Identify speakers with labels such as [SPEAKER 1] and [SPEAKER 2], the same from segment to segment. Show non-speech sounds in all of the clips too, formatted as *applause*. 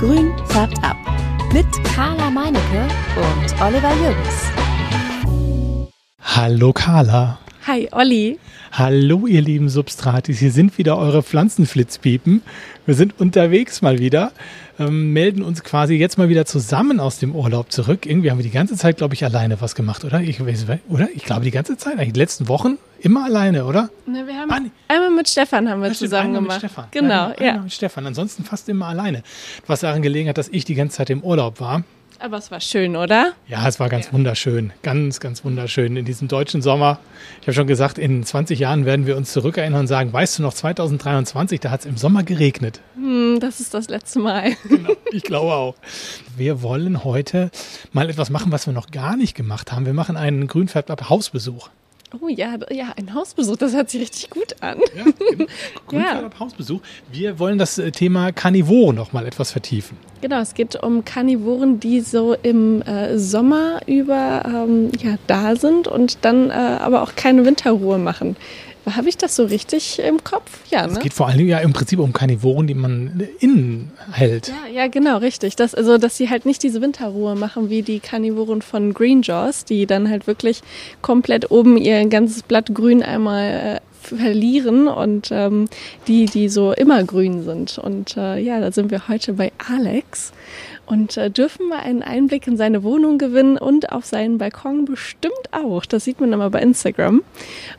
[SPEAKER 1] Grün färbt ab. Mit Carla Meinecke und Oliver Jürgens.
[SPEAKER 2] Hallo Carla.
[SPEAKER 3] Hi Olli.
[SPEAKER 2] Hallo ihr lieben Substratis, hier sind wieder eure Pflanzenflitzpiepen. Wir sind unterwegs mal wieder, ähm, melden uns quasi jetzt mal wieder zusammen aus dem Urlaub zurück. Irgendwie haben wir die ganze Zeit, glaube ich, alleine was gemacht, oder? Ich, weiß, oder? ich glaube die ganze Zeit, eigentlich die letzten Wochen immer alleine, oder?
[SPEAKER 3] Ne, wir haben ah, nee. einmal mit Stefan haben wir zusammen gemacht.
[SPEAKER 2] Mit Stefan.
[SPEAKER 3] Genau,
[SPEAKER 2] ja. Mit Stefan. Ansonsten fast immer alleine. Was daran gelegen hat, dass ich die ganze Zeit im Urlaub war.
[SPEAKER 3] Aber es war schön, oder?
[SPEAKER 2] Ja, es war ganz ja. wunderschön. Ganz, ganz wunderschön in diesem deutschen Sommer. Ich habe schon gesagt, in 20 Jahren werden wir uns zurückerinnern und sagen, weißt du noch, 2023, da hat es im Sommer geregnet.
[SPEAKER 3] Hm, das ist das letzte Mal. *laughs*
[SPEAKER 2] Genau, ich glaube auch. Wir wollen heute mal etwas machen, was wir noch gar nicht gemacht haben. Wir machen einen Grünfärblab-Hausbesuch.
[SPEAKER 3] Oh ja, ja, ein Hausbesuch, das hört sich richtig gut an. Ja,
[SPEAKER 2] genau. *laughs* ja. Hausbesuch. Wir wollen das äh, Thema Karnivoren noch mal etwas vertiefen.
[SPEAKER 3] Genau, es geht um Karnivoren, die so im äh, Sommer über ähm, ja, da sind und dann äh, aber auch keine Winterruhe machen. Habe ich das so richtig im Kopf?
[SPEAKER 2] Ja, ne? Es geht vor allem ja im Prinzip um Karnivoren, die man innen hält.
[SPEAKER 3] Ja, ja, genau, richtig. Das, also, dass sie halt nicht diese Winterruhe machen wie die Karnivoren von Green Jaws, die dann halt wirklich komplett oben ihr ganzes Blatt grün einmal äh, verlieren und ähm, die, die so immer grün sind. Und äh, ja, da sind wir heute bei Alex und äh, dürfen mal einen Einblick in seine Wohnung gewinnen und auf seinen Balkon bestimmt auch. Das sieht man immer bei Instagram.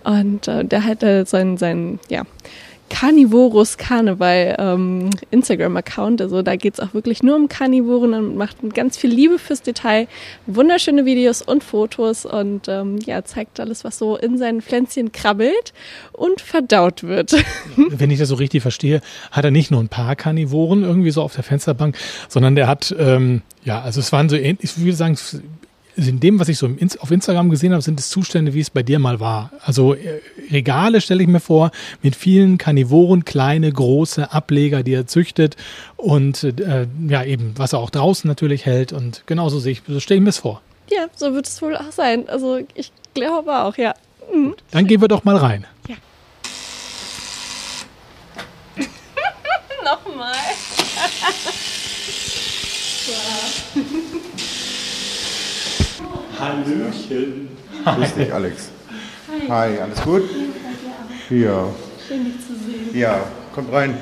[SPEAKER 3] Und äh, der hat äh, seinen, seinen, ja, Carnivorus Karneval ähm, Instagram-Account. Also da geht es auch wirklich nur um Karnivoren und macht ganz viel Liebe fürs Detail, wunderschöne Videos und Fotos und ähm, ja, zeigt alles, was so in seinen Pflänzchen krabbelt und verdaut wird. *laughs*
[SPEAKER 2] Wenn ich das so richtig verstehe, hat er nicht nur ein paar Karnivoren irgendwie so auf der Fensterbank, sondern der hat, ähm, ja, also es waren so ähnlich, ich würde sagen, in dem, was ich so auf Instagram gesehen habe, sind es Zustände, wie es bei dir mal war. Also äh, Regale stelle ich mir vor, mit vielen Karnivoren, kleine, große Ableger, die er züchtet und äh, ja eben, was er auch draußen natürlich hält. Und genauso sehe ich, so stelle ich mir es vor.
[SPEAKER 3] Ja, so wird es wohl auch sein. Also ich glaube auch, ja. Mhm.
[SPEAKER 2] Dann gehen wir doch mal rein.
[SPEAKER 3] Ja. *laughs* Nochmal. *laughs*
[SPEAKER 2] Hallöchen.
[SPEAKER 4] Grüß dich, Alex. Hi. Hi, alles gut? Ja.
[SPEAKER 3] Schön, dich zu sehen.
[SPEAKER 4] Ja, kommt rein.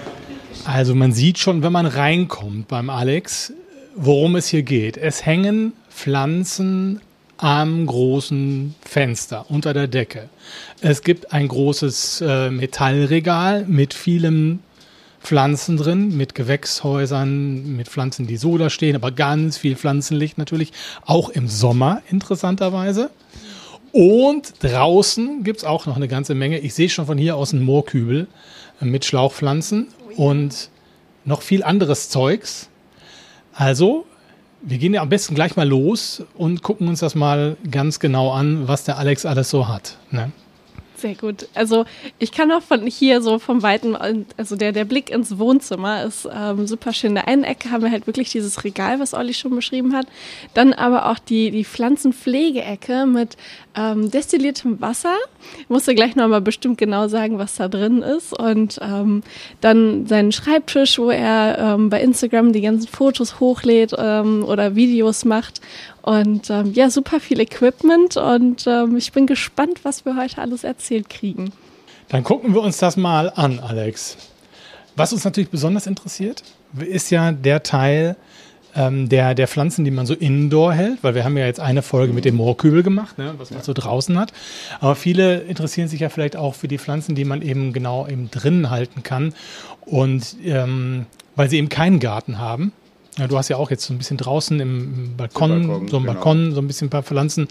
[SPEAKER 2] Also man sieht schon, wenn man reinkommt beim Alex, worum es hier geht. Es hängen Pflanzen am großen Fenster unter der Decke. Es gibt ein großes äh, Metallregal mit vielem Pflanzen drin, mit Gewächshäusern, mit Pflanzen, die so da stehen, aber ganz viel Pflanzenlicht natürlich, auch im Sommer interessanterweise. Und draußen gibt es auch noch eine ganze Menge. Ich sehe schon von hier aus einen Moorkübel äh, mit Schlauchpflanzen und noch viel anderes Zeugs. Also, wir gehen ja am besten gleich mal los und gucken uns das mal ganz genau an, was der Alex alles so hat. Ne?
[SPEAKER 3] Sehr gut. Also ich kann auch von hier so vom Weiten, also der, der Blick ins Wohnzimmer ist ähm, super schön. In der einen Ecke haben wir halt wirklich dieses Regal, was Olli schon beschrieben hat. Dann aber auch die, die Pflanzenpflegeecke mit ähm, destilliertem Wasser. Ich musste gleich nochmal bestimmt genau sagen, was da drin ist. Und ähm, dann seinen Schreibtisch, wo er ähm, bei Instagram die ganzen Fotos hochlädt ähm, oder Videos macht. Und ähm, ja, super viel Equipment und ähm, ich bin gespannt, was wir heute alles erzählt kriegen.
[SPEAKER 2] Dann gucken wir uns das mal an, Alex. Was uns natürlich besonders interessiert, ist ja der Teil ähm, der, der Pflanzen, die man so indoor hält, weil wir haben ja jetzt eine Folge mit dem Moorkübel gemacht, ne, was man so draußen hat. Aber viele interessieren sich ja vielleicht auch für die Pflanzen, die man eben genau eben drinnen halten kann. Und ähm, weil sie eben keinen Garten haben. Ja, du hast ja auch jetzt so ein bisschen draußen im Balkon, Balkon so ein genau. Balkon, so ein bisschen ein paar Pflanzen,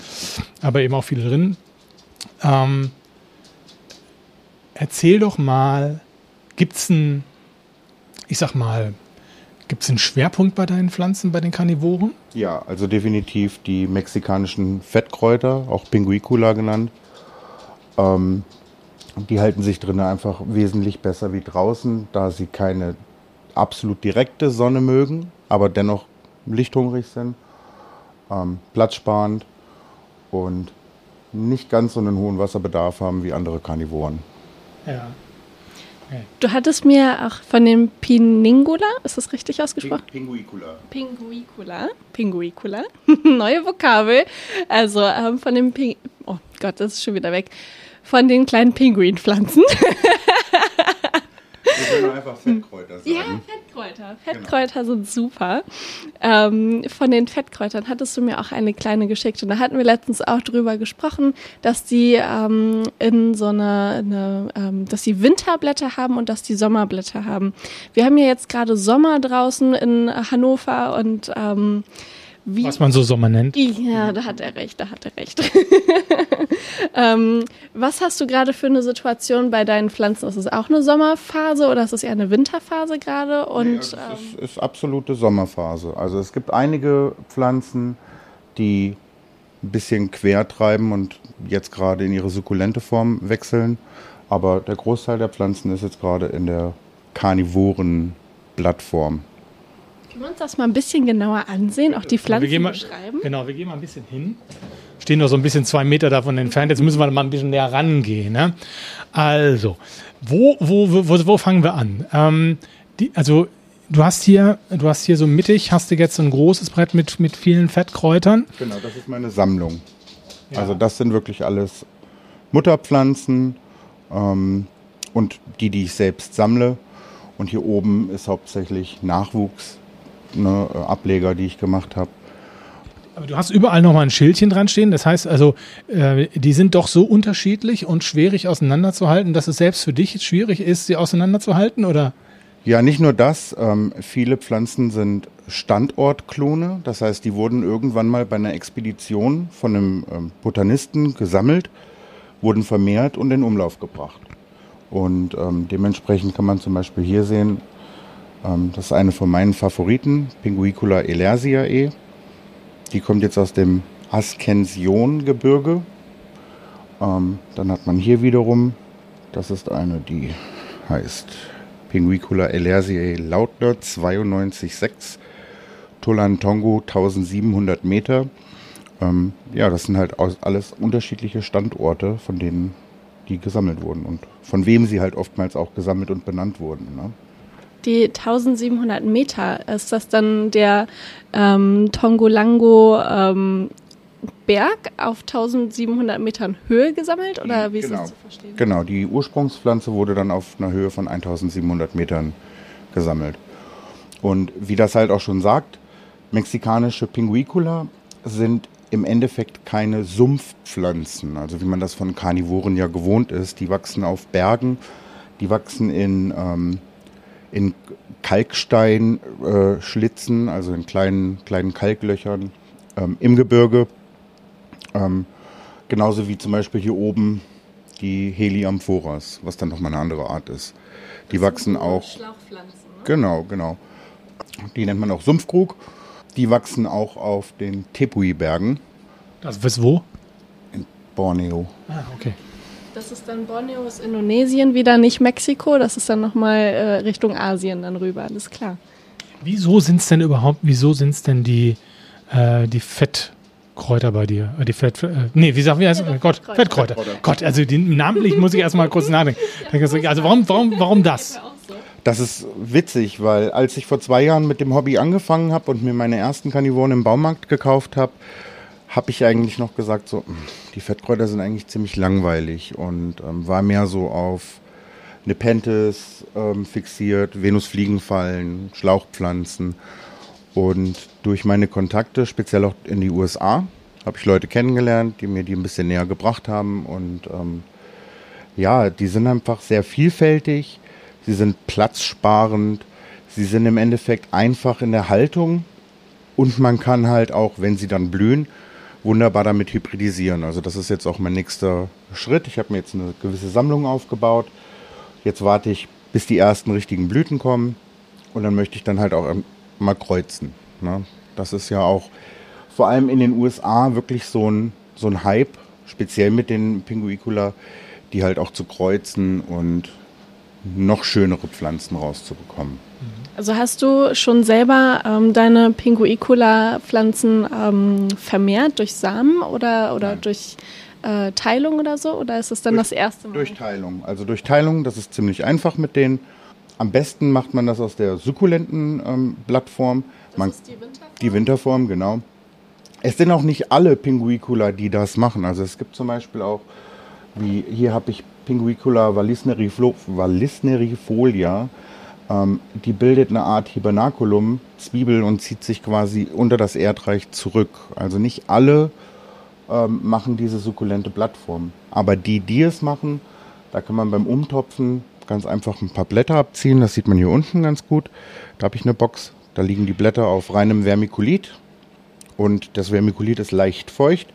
[SPEAKER 2] aber eben auch viele drin. Ähm, erzähl doch mal, gibt es einen, ich sag mal, gibt es einen Schwerpunkt bei deinen Pflanzen, bei den Karnivoren?
[SPEAKER 4] Ja, also definitiv die mexikanischen Fettkräuter, auch Pinguicula genannt. Ähm, die halten sich drinnen einfach wesentlich besser wie draußen, da sie keine absolut direkte Sonne mögen, aber dennoch lichthungrig sind, ähm, platzsparend und nicht ganz so einen hohen Wasserbedarf haben wie andere Karnivoren.
[SPEAKER 2] Ja.
[SPEAKER 3] Du hattest mir auch von dem Piningula, ist das richtig ausgesprochen?
[SPEAKER 4] Pinguicula.
[SPEAKER 3] Pinguicula. Pinguicula. *laughs* Neue Vokabel. Also ähm, von dem Ping Oh Gott, das ist schon wieder weg. Von den kleinen Pinguinpflanzen. *laughs*
[SPEAKER 4] Wir können einfach Fettkräuter sagen.
[SPEAKER 3] Ja, Fettkräuter. Fettkräuter sind super. Ähm, von den Fettkräutern hattest du mir auch eine kleine geschickt. Und da hatten wir letztens auch drüber gesprochen, dass die ähm, in so eine, eine ähm, dass die Winterblätter haben und dass die Sommerblätter haben. Wir haben ja jetzt gerade Sommer draußen in Hannover und ähm, wie,
[SPEAKER 2] Was man so Sommer nennt.
[SPEAKER 3] ja, da hat er recht, da hat er recht. *laughs* ähm, was hast du gerade für eine Situation bei deinen Pflanzen? Ist es auch eine Sommerphase oder ist es eher eine Winterphase gerade? Und
[SPEAKER 4] Es
[SPEAKER 3] ähm,
[SPEAKER 4] ist, ist absolute Sommerphase. Also es gibt einige Pflanzen, die ein bisschen quer treiben und jetzt gerade in ihre sukkulente Form wechseln. Aber der Großteil der Pflanzen ist jetzt gerade in der karnivoren Blattform.
[SPEAKER 3] Können wir uns das mal ein bisschen genauer ansehen, auch die Pflanzen
[SPEAKER 2] mal,
[SPEAKER 3] beschreiben?
[SPEAKER 2] Genau, wir gehen mal ein bisschen hin. Stehen noch so ein bisschen zwei Meter davon entfernt. Jetzt müssen wir mal ein bisschen näher rangehen. Ne? Also, wo, wo, wo, wo fangen wir an? Ähm, die, also, du hast hier, du hast hier so mittig, hast du jetzt so ein großes Brett mit, mit vielen Fettkräutern.
[SPEAKER 4] Genau, das ist meine Sammlung. Also das sind wirklich alles Mutterpflanzen ähm, und die, die ich selbst sammle. Und hier oben ist hauptsächlich Nachwuchs, ne, Ableger, die ich gemacht habe.
[SPEAKER 2] Aber du hast überall nochmal ein Schildchen dran stehen. Das heißt also, äh, die sind doch so unterschiedlich und schwierig auseinanderzuhalten, dass es selbst für dich schwierig ist, sie auseinanderzuhalten, oder?
[SPEAKER 4] Ja, nicht nur das. Ähm, viele Pflanzen sind Standortklone. Das heißt, die wurden irgendwann mal bei einer Expedition von einem ähm, Botanisten gesammelt, wurden vermehrt und in Umlauf gebracht. Und ähm, dementsprechend kann man zum Beispiel hier sehen, das ist eine von meinen Favoriten, Pinguicula elersiae. Die kommt jetzt aus dem Ascension-Gebirge. Ähm, dann hat man hier wiederum, das ist eine, die heißt Pinguicula elersiae Lautner 92,6, Tolantongo 1700 Meter. Ähm, ja, das sind halt alles unterschiedliche Standorte, von denen die gesammelt wurden und von wem sie halt oftmals auch gesammelt und benannt wurden. Ne?
[SPEAKER 3] Die 1700 Meter, ist das dann der ähm, Tongolango ähm, Berg auf 1700 Metern Höhe gesammelt oder wie ist
[SPEAKER 4] genau.
[SPEAKER 3] das zu verstehen?
[SPEAKER 4] Genau, die Ursprungspflanze wurde dann auf einer Höhe von 1700 Metern gesammelt. Und wie das halt auch schon sagt, mexikanische Pinguicula sind im Endeffekt keine Sumpfpflanzen, also wie man das von Karnivoren ja gewohnt ist. Die wachsen auf Bergen, die wachsen in, ähm, in Kalksteinschlitzen, äh, also in kleinen, kleinen Kalklöchern ähm, im Gebirge. Ähm, genauso wie zum Beispiel hier oben die Heliamphoras, was dann nochmal eine andere Art ist. Die wachsen auch.
[SPEAKER 3] Schlauchpflanzen, ne?
[SPEAKER 4] Genau, genau. Die nennt man auch Sumpfkrug. Die wachsen auch auf den Tepui-Bergen
[SPEAKER 2] Also, bis wo?
[SPEAKER 4] in Borneo.
[SPEAKER 2] Ah, okay.
[SPEAKER 3] Das ist dann Borneo, ist Indonesien wieder, nicht Mexiko. Das ist dann nochmal äh, Richtung Asien dann rüber, alles klar.
[SPEAKER 2] Wieso sind es denn überhaupt, wieso sind es denn die, äh, die Fettkräuter bei dir? Äh, Die Fett, äh, nee, wie sagt wie heißt
[SPEAKER 3] Ja,
[SPEAKER 2] Gott,
[SPEAKER 3] Fettkräuter.
[SPEAKER 2] Fettkräuter. Gott, also die, namentlich muss ich erstmal kurz nachdenken. *laughs* Also warum, warum, warum das?
[SPEAKER 4] Das ist witzig, weil als ich vor zwei Jahren mit dem Hobby angefangen habe und mir meine ersten Karnivoren im Baumarkt gekauft habe, habe ich eigentlich noch gesagt, so, "Hm, die Fettkräuter sind eigentlich ziemlich langweilig und ähm, war mehr so auf Nepenthes ähm, fixiert, Venusfliegenfallen, Schlauchpflanzen. Und durch meine Kontakte, speziell auch in die USA, habe ich Leute kennengelernt, die mir die ein bisschen näher gebracht haben. Und ähm, ja, die sind einfach sehr vielfältig, sie sind platzsparend, sie sind im Endeffekt einfach in der Haltung und man kann halt auch, wenn sie dann blühen, wunderbar damit hybridisieren. Also das ist jetzt auch mein nächster Schritt. Ich habe mir jetzt eine gewisse Sammlung aufgebaut. Jetzt warte ich, bis die ersten richtigen Blüten kommen und dann möchte ich dann halt auch mal kreuzen. Ne? Das ist ja auch vor allem in den USA wirklich so ein, so ein Hype, speziell mit den Pinguicula, die halt auch zu kreuzen und noch schönere Pflanzen rauszubekommen.
[SPEAKER 3] Also hast du schon selber ähm, deine Pinguicula-Pflanzen ähm, vermehrt durch Samen oder, oder
[SPEAKER 4] Nein.
[SPEAKER 3] durch äh, Teilung oder so? Oder ist es dann
[SPEAKER 4] Durch-
[SPEAKER 3] das erste Mal?
[SPEAKER 4] Durch Teilung. Also durch Teilung, das ist ziemlich einfach mit denen. Am besten macht man das aus der sukkulenten ähm, Blattform. Man,
[SPEAKER 3] ist die Winterform?
[SPEAKER 4] die Winterform, genau. Es sind auch nicht alle Pinguicula, die das machen. Also es gibt zum Beispiel auch, wie hier habe ich Pinguicula vallisneriflo- vallisnerifolia. Ähm, die bildet eine Art Hibernaculum, Zwiebel und zieht sich quasi unter das Erdreich zurück. Also nicht alle ähm, machen diese sukkulente Blattform. Aber die, die es machen, da kann man beim Umtopfen ganz einfach ein paar Blätter abziehen. Das sieht man hier unten ganz gut. Da habe ich eine Box. Da liegen die Blätter auf reinem Vermikulit. Und das Vermikulit ist leicht feucht.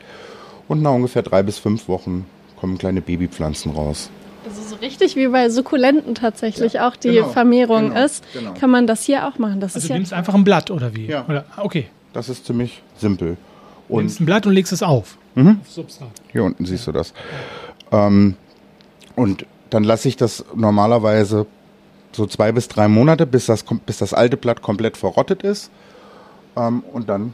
[SPEAKER 4] Und nach ungefähr drei bis fünf Wochen kommen kleine Babypflanzen raus.
[SPEAKER 3] Also so richtig wie bei Sukkulenten tatsächlich auch die
[SPEAKER 4] genau,
[SPEAKER 3] Vermehrung
[SPEAKER 4] genau,
[SPEAKER 3] ist,
[SPEAKER 4] genau.
[SPEAKER 3] kann man das hier auch machen. Das
[SPEAKER 2] Also
[SPEAKER 3] ist
[SPEAKER 2] du
[SPEAKER 3] ja
[SPEAKER 2] nimmst einfach ein Blatt oder wie?
[SPEAKER 4] Ja.
[SPEAKER 2] Oder, ah, okay.
[SPEAKER 4] Das ist ziemlich simpel.
[SPEAKER 2] Du
[SPEAKER 4] Und
[SPEAKER 2] nimmst ein Blatt und legst es auf.
[SPEAKER 4] Mhm.
[SPEAKER 2] Auf Substrat.
[SPEAKER 4] Hier unten siehst du das. Ähm, und dann lasse ich das normalerweise so zwei bis drei Monate, bis das, bis das alte Blatt komplett verrottet ist. Ähm, und dann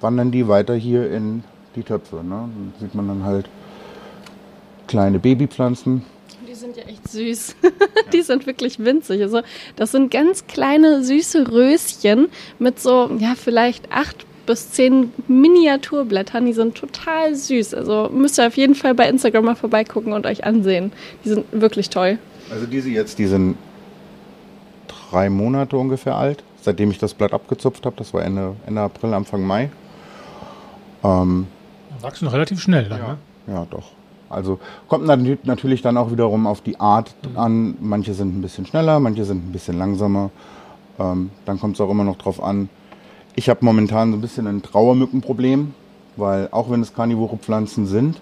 [SPEAKER 4] wandern die weiter hier in die Töpfe. Ne? Dann sieht man dann halt kleine Babypflanzen.
[SPEAKER 3] Die sind ja echt süß. *laughs* die sind wirklich winzig. Also das sind ganz kleine süße Röschen mit so, ja, vielleicht acht bis zehn Miniaturblättern. Die sind total süß. Also müsst ihr auf jeden Fall bei Instagram mal vorbeigucken und euch ansehen. Die sind wirklich toll.
[SPEAKER 4] Also diese jetzt, die sind drei Monate ungefähr alt, seitdem ich das Blatt abgezupft habe. Das war Ende, Ende April, Anfang Mai. Ähm,
[SPEAKER 2] Wachsen relativ schnell dann,
[SPEAKER 4] Ja,
[SPEAKER 2] ne?
[SPEAKER 4] ja, doch. Also kommt nat- natürlich dann auch wiederum auf die Art an. Manche sind ein bisschen schneller, manche sind ein bisschen langsamer. Ähm, dann kommt es auch immer noch drauf an. Ich habe momentan so ein bisschen ein Trauermückenproblem, weil auch wenn es karnivore Pflanzen sind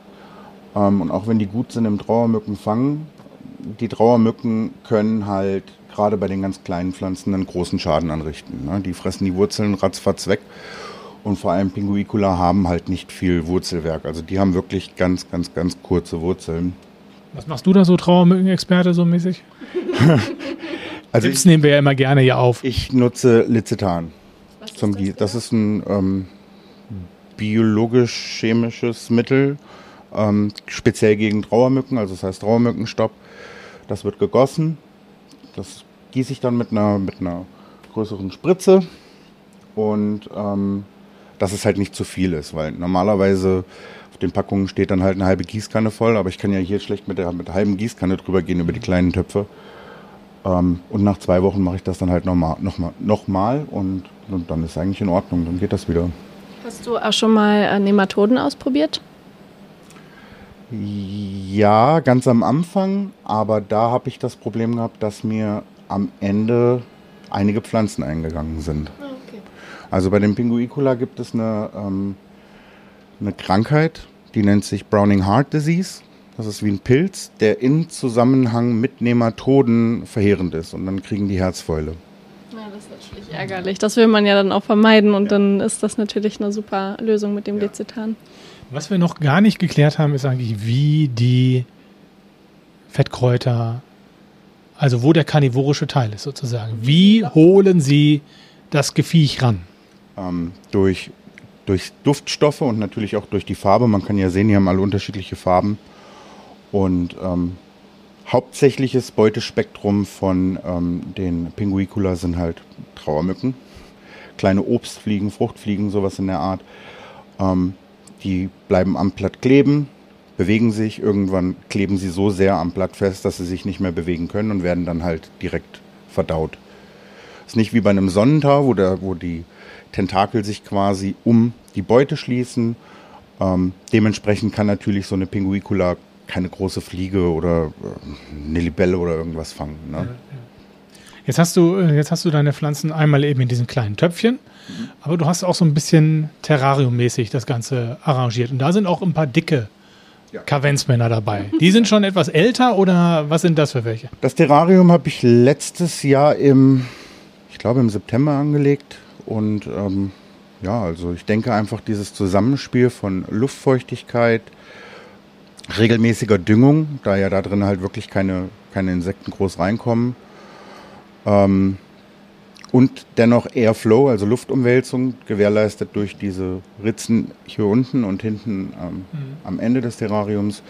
[SPEAKER 4] ähm, und auch wenn die gut sind im Trauermücken fangen, die Trauermücken können halt gerade bei den ganz kleinen Pflanzen einen großen Schaden anrichten. Ne? Die fressen die Wurzeln ratzfatz weg. Und vor allem Pinguicula haben halt nicht viel Wurzelwerk. Also die haben wirklich ganz, ganz, ganz kurze Wurzeln.
[SPEAKER 2] Was machst du da so, Trauermückenexperte so mäßig? *laughs*
[SPEAKER 4] Also
[SPEAKER 2] Tipps
[SPEAKER 4] ich,
[SPEAKER 2] nehmen wir ja immer gerne hier auf.
[SPEAKER 4] ich nutze Licetan. Zum Gießen. Das ist ein ähm, biologisch-chemisches Mittel, ähm, speziell gegen Trauermücken, also das heißt Trauermückenstopp. Das wird gegossen. Das gieße ich dann mit einer, mit einer größeren Spritze und ähm, dass es halt nicht zu viel ist, weil normalerweise auf den Packungen steht dann halt eine halbe Gießkanne voll, aber ich kann ja hier schlecht mit der, mit der halben Gießkanne drüber gehen über die kleinen Töpfe. Ähm, und nach zwei Wochen mache ich das dann halt nochmal noch mal, noch mal und, und dann ist eigentlich in Ordnung, dann geht das wieder.
[SPEAKER 3] Hast du auch schon mal äh, Nematoden ausprobiert?
[SPEAKER 4] Ja, ganz am Anfang, aber da habe ich das Problem gehabt, dass mir am Ende einige Pflanzen eingegangen sind.
[SPEAKER 3] okay.
[SPEAKER 4] Also bei dem Pinguicula gibt es eine, ähm, eine Krankheit, die nennt sich Browning Heart Disease. Das ist wie ein Pilz, der in Zusammenhang mit Nematoden verheerend ist und dann kriegen die Herzfäule.
[SPEAKER 3] Ja, das ist natürlich ärgerlich. Das will man ja dann auch vermeiden und dann ist das natürlich eine super Lösung mit dem Lecitan.
[SPEAKER 2] Was wir noch gar nicht geklärt haben, ist eigentlich, wie die Fettkräuter, also wo der karnivorische Teil ist sozusagen. Wie holen sie das Gefiech ran?
[SPEAKER 4] Ähm, durch, durch Duftstoffe und natürlich auch durch die Farbe. Man kann ja sehen, die haben alle unterschiedliche Farben. Und ähm, hauptsächliches Beutespektrum von ähm, den Pinguicula sind halt Trauermücken, kleine Obstfliegen, Fruchtfliegen, sowas in der Art. Ähm, die bleiben am Blatt kleben, bewegen sich. Irgendwann kleben sie so sehr am Blatt fest, dass sie sich nicht mehr bewegen können und werden dann halt direkt verdaut. Ist nicht wie bei einem Sonnentau, wo, der, wo die Tentakel sich quasi um die Beute schließen. Ähm, dementsprechend kann natürlich so eine Pinguicula keine große Fliege oder äh, eine Libelle oder irgendwas fangen. Ne?
[SPEAKER 2] Jetzt hast du, äh, jetzt hast du deine Pflanzen einmal eben in diesen kleinen Töpfchen, aber du hast auch so ein bisschen Terrarium-mäßig das Ganze arrangiert. Und da sind auch ein paar dicke
[SPEAKER 4] Ja.
[SPEAKER 2] Kavenzmänner dabei. Die sind schon etwas älter oder was sind das für welche?
[SPEAKER 4] Das Terrarium habe ich letztes Jahr im, ich glaube im September angelegt und ähm, ja, also ich denke einfach dieses Zusammenspiel von Luftfeuchtigkeit, regelmäßiger Düngung, da ja da drin halt wirklich keine, keine Insekten groß reinkommen, ähm, und dennoch Airflow, also Luftumwälzung, gewährleistet durch diese Ritzen hier unten und hinten ähm, mhm. am Ende des Terrariums,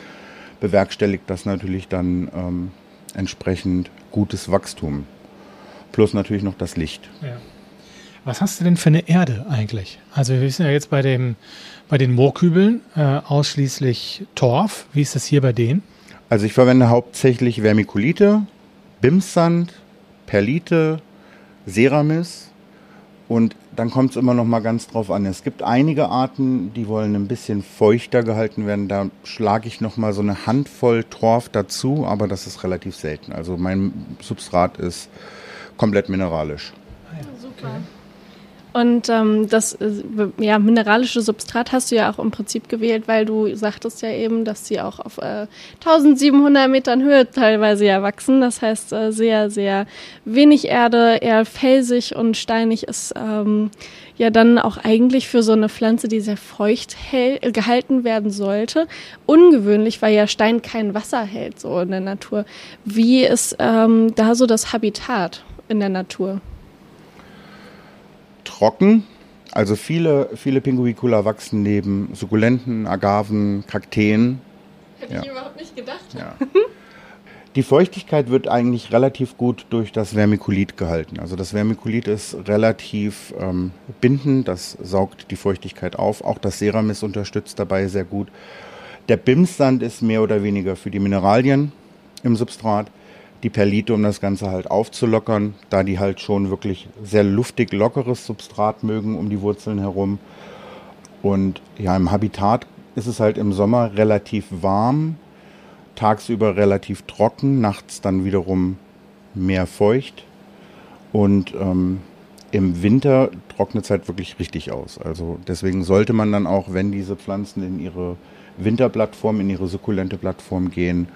[SPEAKER 4] bewerkstelligt das natürlich dann ähm, entsprechend gutes Wachstum. Plus natürlich noch das Licht. Ja.
[SPEAKER 2] Was hast du denn für eine Erde eigentlich? Also wir wissen ja jetzt bei, dem, bei den Moorkübeln äh, ausschließlich Torf. Wie ist das hier bei denen?
[SPEAKER 4] Also ich verwende hauptsächlich Vermiculite, Bimssand, Perlite, Ceramis und dann kommt es immer noch mal ganz drauf an. Es gibt einige Arten, die wollen ein bisschen feuchter gehalten werden. Da schlage ich noch mal so eine Handvoll Torf dazu, aber das ist relativ selten. Also mein Substrat ist komplett mineralisch.
[SPEAKER 3] Ah ja, super. Okay. Und ähm, das äh, ja, mineralische Substrat hast du ja auch im Prinzip gewählt, weil du sagtest ja eben, dass sie auch auf äh, 1700 Metern Höhe teilweise ja wachsen. Das heißt, äh, sehr, sehr wenig Erde, eher felsig und steinig ist ähm, ja dann auch eigentlich für so eine Pflanze, die sehr feucht gehalten werden sollte, ungewöhnlich, weil ja Stein kein Wasser hält so in der Natur. Wie ist ähm, da so das Habitat in der Natur?
[SPEAKER 4] Trocken. Also viele, viele Pinguicula wachsen neben Sukkulenten, Agaven, Kakteen.
[SPEAKER 3] Hätte ja. ich überhaupt nicht gedacht.
[SPEAKER 4] Ja. Die Feuchtigkeit wird eigentlich relativ gut durch das Vermiculit gehalten. Also das Vermiculit ist relativ ähm, bindend, das saugt die Feuchtigkeit auf. Auch das Ceramis unterstützt dabei sehr gut. Der Bimsand ist mehr oder weniger für die Mineralien im Substrat die Perlite, um das Ganze halt aufzulockern, da die halt schon wirklich sehr luftig lockeres Substrat mögen um die Wurzeln herum. Und ja, im Habitat ist es halt im Sommer relativ warm, tagsüber relativ trocken, nachts dann wiederum mehr feucht. Und ähm, im Winter trocknet es halt wirklich richtig aus. Also deswegen sollte man dann auch, wenn diese Pflanzen in ihre Winterplattform, in ihre sukkulente Plattform gehen,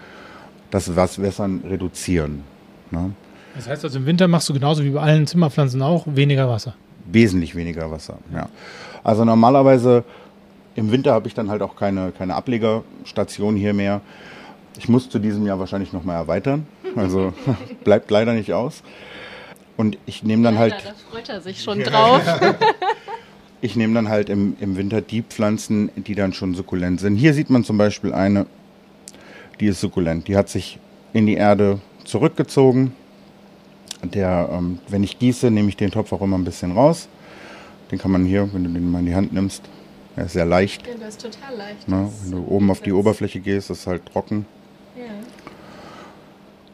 [SPEAKER 4] das Wässern reduzieren. Ne?
[SPEAKER 2] Das heißt also im Winter machst du genauso wie bei allen Zimmerpflanzen auch weniger Wasser.
[SPEAKER 4] Wesentlich weniger Wasser, ja. Also normalerweise im Winter habe ich dann halt auch keine, keine Ablegerstation hier mehr. Ich muss zu diesem Jahr wahrscheinlich nochmal erweitern. Also *laughs* bleibt leider nicht aus. Und ich nehme dann halt.
[SPEAKER 3] Da freut er sich schon drauf. *laughs*
[SPEAKER 4] ich nehme dann halt im, im Winter die Pflanzen, die dann schon sukkulent sind. Hier sieht man zum Beispiel eine die ist sukkulent. Die hat sich in die Erde zurückgezogen. Der, ähm, wenn ich gieße, nehme ich den Topf auch immer ein bisschen raus. Den kann man hier, wenn du den mal in die Hand nimmst, er ist sehr leicht.
[SPEAKER 3] Ja, der ist total leicht.
[SPEAKER 4] Ne? Wenn du oben auf die Oberfläche gehst, ist es halt trocken. Ja.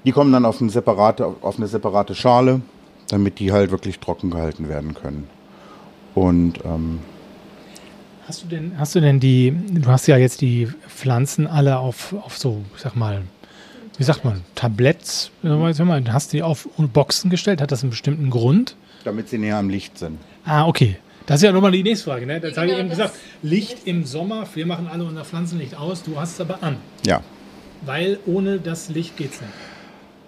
[SPEAKER 4] Die kommen dann auf eine, separate, auf eine separate Schale, damit die halt wirklich trocken gehalten werden können. Und ähm,
[SPEAKER 2] Hast du denn, hast du denn die, du hast ja jetzt die Pflanzen alle auf, auf so, ich sag mal, wie sagt man, Tabletts, hast du die auf Boxen gestellt? Hat das einen bestimmten Grund?
[SPEAKER 4] Damit sie näher am Licht sind.
[SPEAKER 2] Ah, okay. Das ist ja nochmal die nächste Frage. Ne? Das genau, habe ich eben gesagt. Licht im Sommer, wir machen alle unser Pflanzenlicht aus, du hast es aber an.
[SPEAKER 4] Ja.
[SPEAKER 2] Weil ohne das Licht geht es nicht.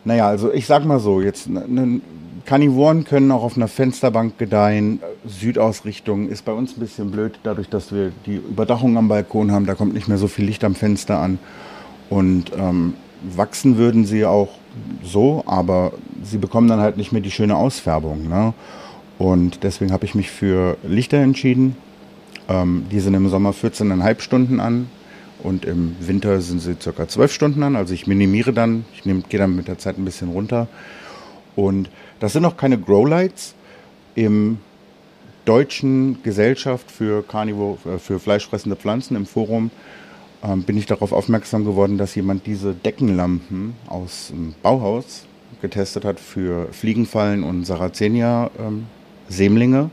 [SPEAKER 4] Naja, also ich sag mal so, jetzt ne, Karnivoren können auch auf einer Fensterbank gedeihen. Südausrichtung ist bei uns ein bisschen blöd, dadurch, dass wir die Überdachung am Balkon haben. Da kommt nicht mehr so viel Licht am Fenster an. Und ähm, wachsen würden sie auch so, aber sie bekommen dann halt nicht mehr die schöne Ausfärbung. Ne? Und deswegen habe ich mich für Lichter entschieden. Ähm, die sind im Sommer 14,5 Stunden an und im Winter sind sie circa 12 Stunden an. Also ich minimiere dann, ich gehe dann mit der Zeit ein bisschen runter. Und das sind noch keine Growlights. Im Deutschen Gesellschaft für, Carnivo, äh, für fleischfressende Pflanzen im Forum ähm, bin ich darauf aufmerksam geworden, dass jemand diese Deckenlampen aus dem Bauhaus getestet hat für Fliegenfallen und Saracenia-Sämlinge. Ähm,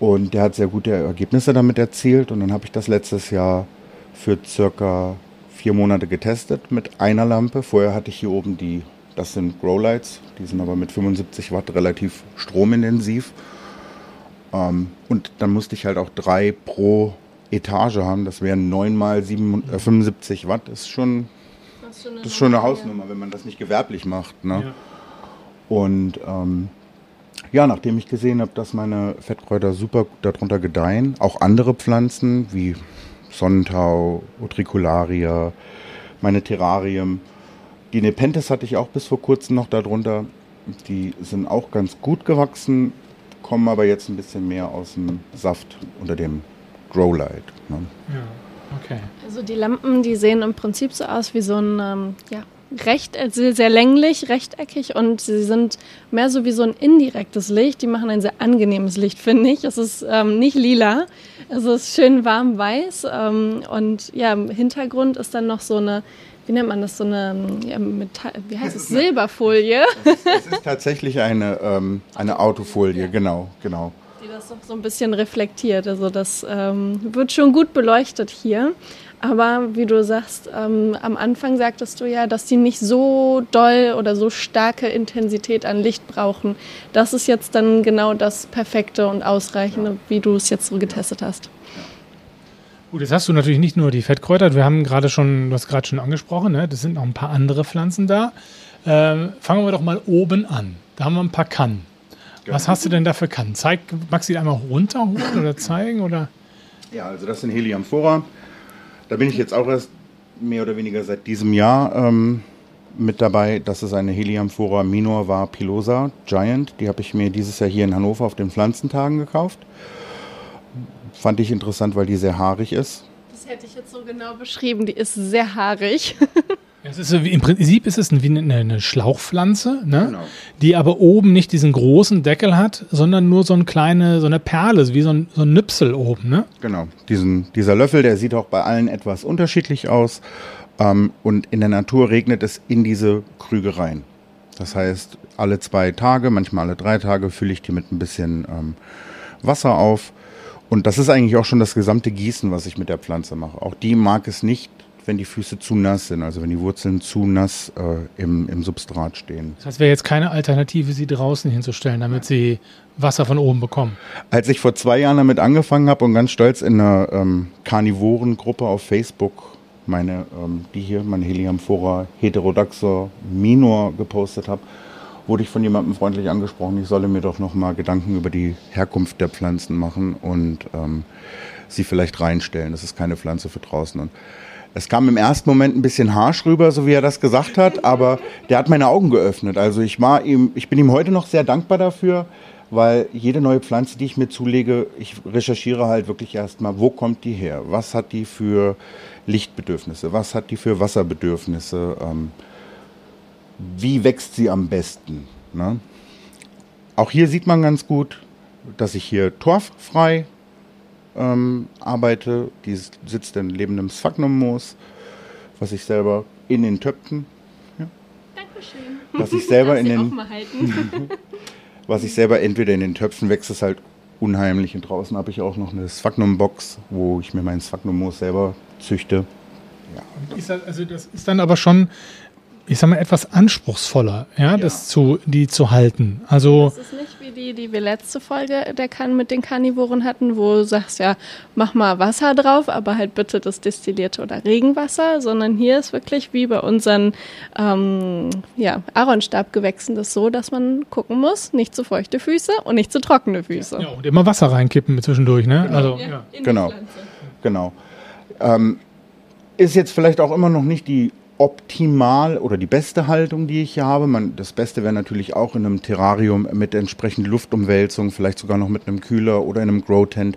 [SPEAKER 4] und der hat sehr gute Ergebnisse damit erzielt. Und dann habe ich das letztes Jahr für circa vier Monate getestet mit einer Lampe. Vorher hatte ich hier oben die das sind Growlights, die sind aber mit 75 Watt relativ stromintensiv. Ähm, und dann musste ich halt auch drei pro Etage haben. Das wären 9 mal 7, äh, 75 Watt. Das ist schon, das ist schon eine Hausnummer, wenn man das nicht gewerblich macht. Ne? Ja. Und ähm, ja, nachdem ich gesehen habe, dass meine Fettkräuter super gut darunter gedeihen, auch andere Pflanzen wie Sonnentau, Utricularia, meine Terrarien, die Nepenthes hatte ich auch bis vor kurzem noch darunter. Die sind auch ganz gut gewachsen, kommen aber jetzt ein bisschen mehr aus dem Saft unter dem Growlight. Ne?
[SPEAKER 2] Ja, okay.
[SPEAKER 3] Also die Lampen, die sehen im Prinzip so aus wie so ein, ähm, ja, recht, also sehr länglich, rechteckig und sie sind mehr so wie so ein indirektes Licht. Die machen ein sehr angenehmes Licht, *laughs* finde ich. Es ist ähm, nicht lila, es ist schön warm weiß ähm, und ja, im Hintergrund ist dann noch so eine, wie nennt man das, so eine, ja, Metall, wie heißt es, *laughs* Silberfolie.
[SPEAKER 4] Es ist, es ist tatsächlich eine, ähm, eine Autofolie, genau, genau.
[SPEAKER 3] Die das doch so ein bisschen reflektiert. Also das ähm, wird schon gut beleuchtet hier. Aber wie du sagst, ähm, am Anfang sagtest du ja, dass die nicht so doll oder so starke Intensität an Licht brauchen. Das ist jetzt dann genau das Perfekte und Ausreichende, wie du es jetzt so getestet hast.
[SPEAKER 2] Gut, jetzt hast du natürlich nicht nur die Fettkräuter, wir haben gerade schon, du hast gerade schon angesprochen, ne? das sind noch ein paar andere Pflanzen da. Ähm, fangen wir doch mal oben an. Da haben wir ein paar Kannen. Was hast du denn da für Kannen? Zeig, magst du die einmal runterholen oder zeigen? Oder?
[SPEAKER 4] Ja, also das sind Heliamphora. Da bin ich jetzt auch erst mehr oder weniger seit diesem Jahr ähm, mit dabei. Das ist eine Heliamphora minor var pilosa Giant. Die habe ich mir dieses Jahr hier in Hannover auf den Pflanzentagen gekauft. Fand ich interessant, weil die sehr haarig ist.
[SPEAKER 3] Das hätte ich jetzt so genau beschrieben. Die ist sehr haarig. *laughs*
[SPEAKER 2] Es ist Im Prinzip ist es wie eine, eine Schlauchpflanze, ne?
[SPEAKER 4] Genau.
[SPEAKER 2] die aber oben nicht diesen großen Deckel hat, sondern nur so eine kleine, so eine Perle, wie so ein, so ein Nüpsel oben. Ne?
[SPEAKER 4] Genau, diesen, dieser Löffel, der sieht auch bei allen etwas unterschiedlich aus. Ähm, und in der Natur regnet es in diese Krüge rein. Das heißt, alle zwei Tage, manchmal alle drei Tage fülle ich die mit ein bisschen ähm, Wasser auf. Und das ist eigentlich auch schon das gesamte Gießen, was ich mit der Pflanze mache. Auch die mag es nicht, wenn die Füße zu nass sind, also wenn die Wurzeln zu nass äh, im, im Substrat stehen.
[SPEAKER 2] Das heißt, wäre jetzt keine Alternative, sie draußen hinzustellen, damit sie Wasser von oben bekommen.
[SPEAKER 4] Als ich vor zwei Jahren damit angefangen habe und ganz stolz in einer ähm, Karnivorengruppe auf Facebook meine, ähm, die hier, meine Heliamphora heterodoxa minor gepostet habe, wurde ich von jemandem freundlich angesprochen, ich solle mir doch noch mal Gedanken über die Herkunft der Pflanzen machen und ähm, sie vielleicht reinstellen. Das ist keine Pflanze für draußen. Und es kam im ersten Moment ein bisschen harsch rüber, so wie er das gesagt hat, aber der hat meine Augen geöffnet. Also ich war ihm, ich bin ihm heute noch sehr dankbar dafür, weil jede neue Pflanze, die ich mir zulege, ich recherchiere halt wirklich erstmal, wo kommt die her? Was hat die für Lichtbedürfnisse? Was hat die für Wasserbedürfnisse? Ähm, wie wächst sie am besten? Ne? Auch hier sieht man ganz gut, dass ich hier torffrei ähm, arbeite. Die sitzt in lebendem Sphagnummoos, was ich selber in den Töpfen,
[SPEAKER 3] Dankeschön.
[SPEAKER 4] was ich selber in den *laughs* was ich selber entweder in den Töpfen wächst es halt unheimlich und draußen habe ich auch noch eine Sphagnum-Box, wo ich mir meinen Sphagnum-Moos selber züchte.
[SPEAKER 2] Ist das, also das ist dann aber schon, ich sag mal, etwas anspruchsvoller, ja, das zu, die zu halten. Also
[SPEAKER 3] Das ist nicht wie die, die wir letzte Folge der kan mit den Karnivoren hatten, wo du sagst, ja, mach mal Wasser drauf, aber halt bitte das destillierte oder Regenwasser, sondern hier ist wirklich wie bei unseren ähm, ja, Aaronstabgewächsen das so, dass man gucken muss, nicht zu feuchte Füße und nicht zu trockene Füße.
[SPEAKER 2] ja, und immer Wasser reinkippen mit zwischendurch, ne? Also ja.
[SPEAKER 3] in die
[SPEAKER 4] Genau. Genau. Ähm, ist jetzt vielleicht auch immer noch nicht die optimal oder die beste Haltung, die ich hier habe. Man, das Beste wäre natürlich auch in einem Terrarium mit entsprechend Luftumwälzung, vielleicht sogar noch mit einem Kühler oder in einem Grow-Tent,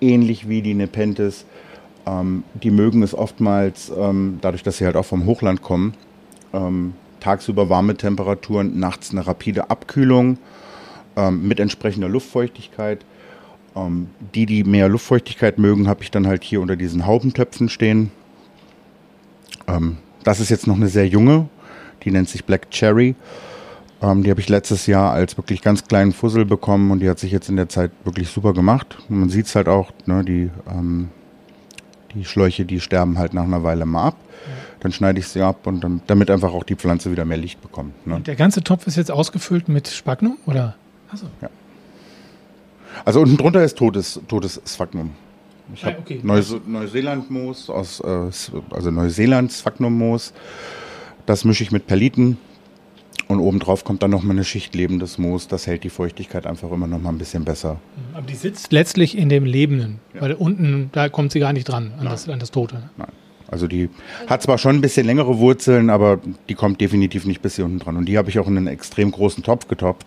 [SPEAKER 4] ähnlich wie die Nepenthes. Ähm, die mögen es oftmals, ähm, dadurch, dass sie halt auch vom Hochland kommen, ähm, tagsüber warme Temperaturen, nachts eine rapide Abkühlung ähm, mit entsprechender Luftfeuchtigkeit. Ähm, die, die mehr Luftfeuchtigkeit mögen, habe ich dann halt hier unter diesen Haubentöpfen stehen. Ähm, das ist jetzt noch eine sehr junge, die nennt sich Black Cherry. Ähm, die habe ich letztes Jahr als wirklich ganz kleinen Fussel bekommen und die hat sich jetzt in der Zeit wirklich super gemacht. Und man sieht es halt auch, ne, die, ähm, die Schläuche, die sterben halt nach einer Weile mal ab. Dann schneide ich sie ab und dann, damit einfach auch die Pflanze wieder mehr Licht bekommt. Ne?
[SPEAKER 2] Und der ganze Topf ist jetzt ausgefüllt mit Spagnum, oder? Achso.
[SPEAKER 4] Also unten drunter ist totes, totes Sphagnum. Ich
[SPEAKER 2] Ah,
[SPEAKER 4] habe
[SPEAKER 2] okay.
[SPEAKER 4] Neuse Neuseeland-Moos aus, äh, also Neuseeland Sphagnum-Moos. Das mische ich mit Perliten. Und obendrauf kommt dann noch mal eine Schicht lebendes Moos. Das hält die Feuchtigkeit einfach immer noch mal ein bisschen besser.
[SPEAKER 2] Aber die sitzt letztlich in dem Lebenden,
[SPEAKER 4] Ja.
[SPEAKER 2] weil unten, da kommt sie gar nicht dran, an, das, an das Tote. ne?
[SPEAKER 4] Nein. Also die hat zwar schon ein bisschen längere Wurzeln, aber die kommt definitiv nicht bis hier unten dran. Und die habe ich auch in einen extrem großen Topf getopft.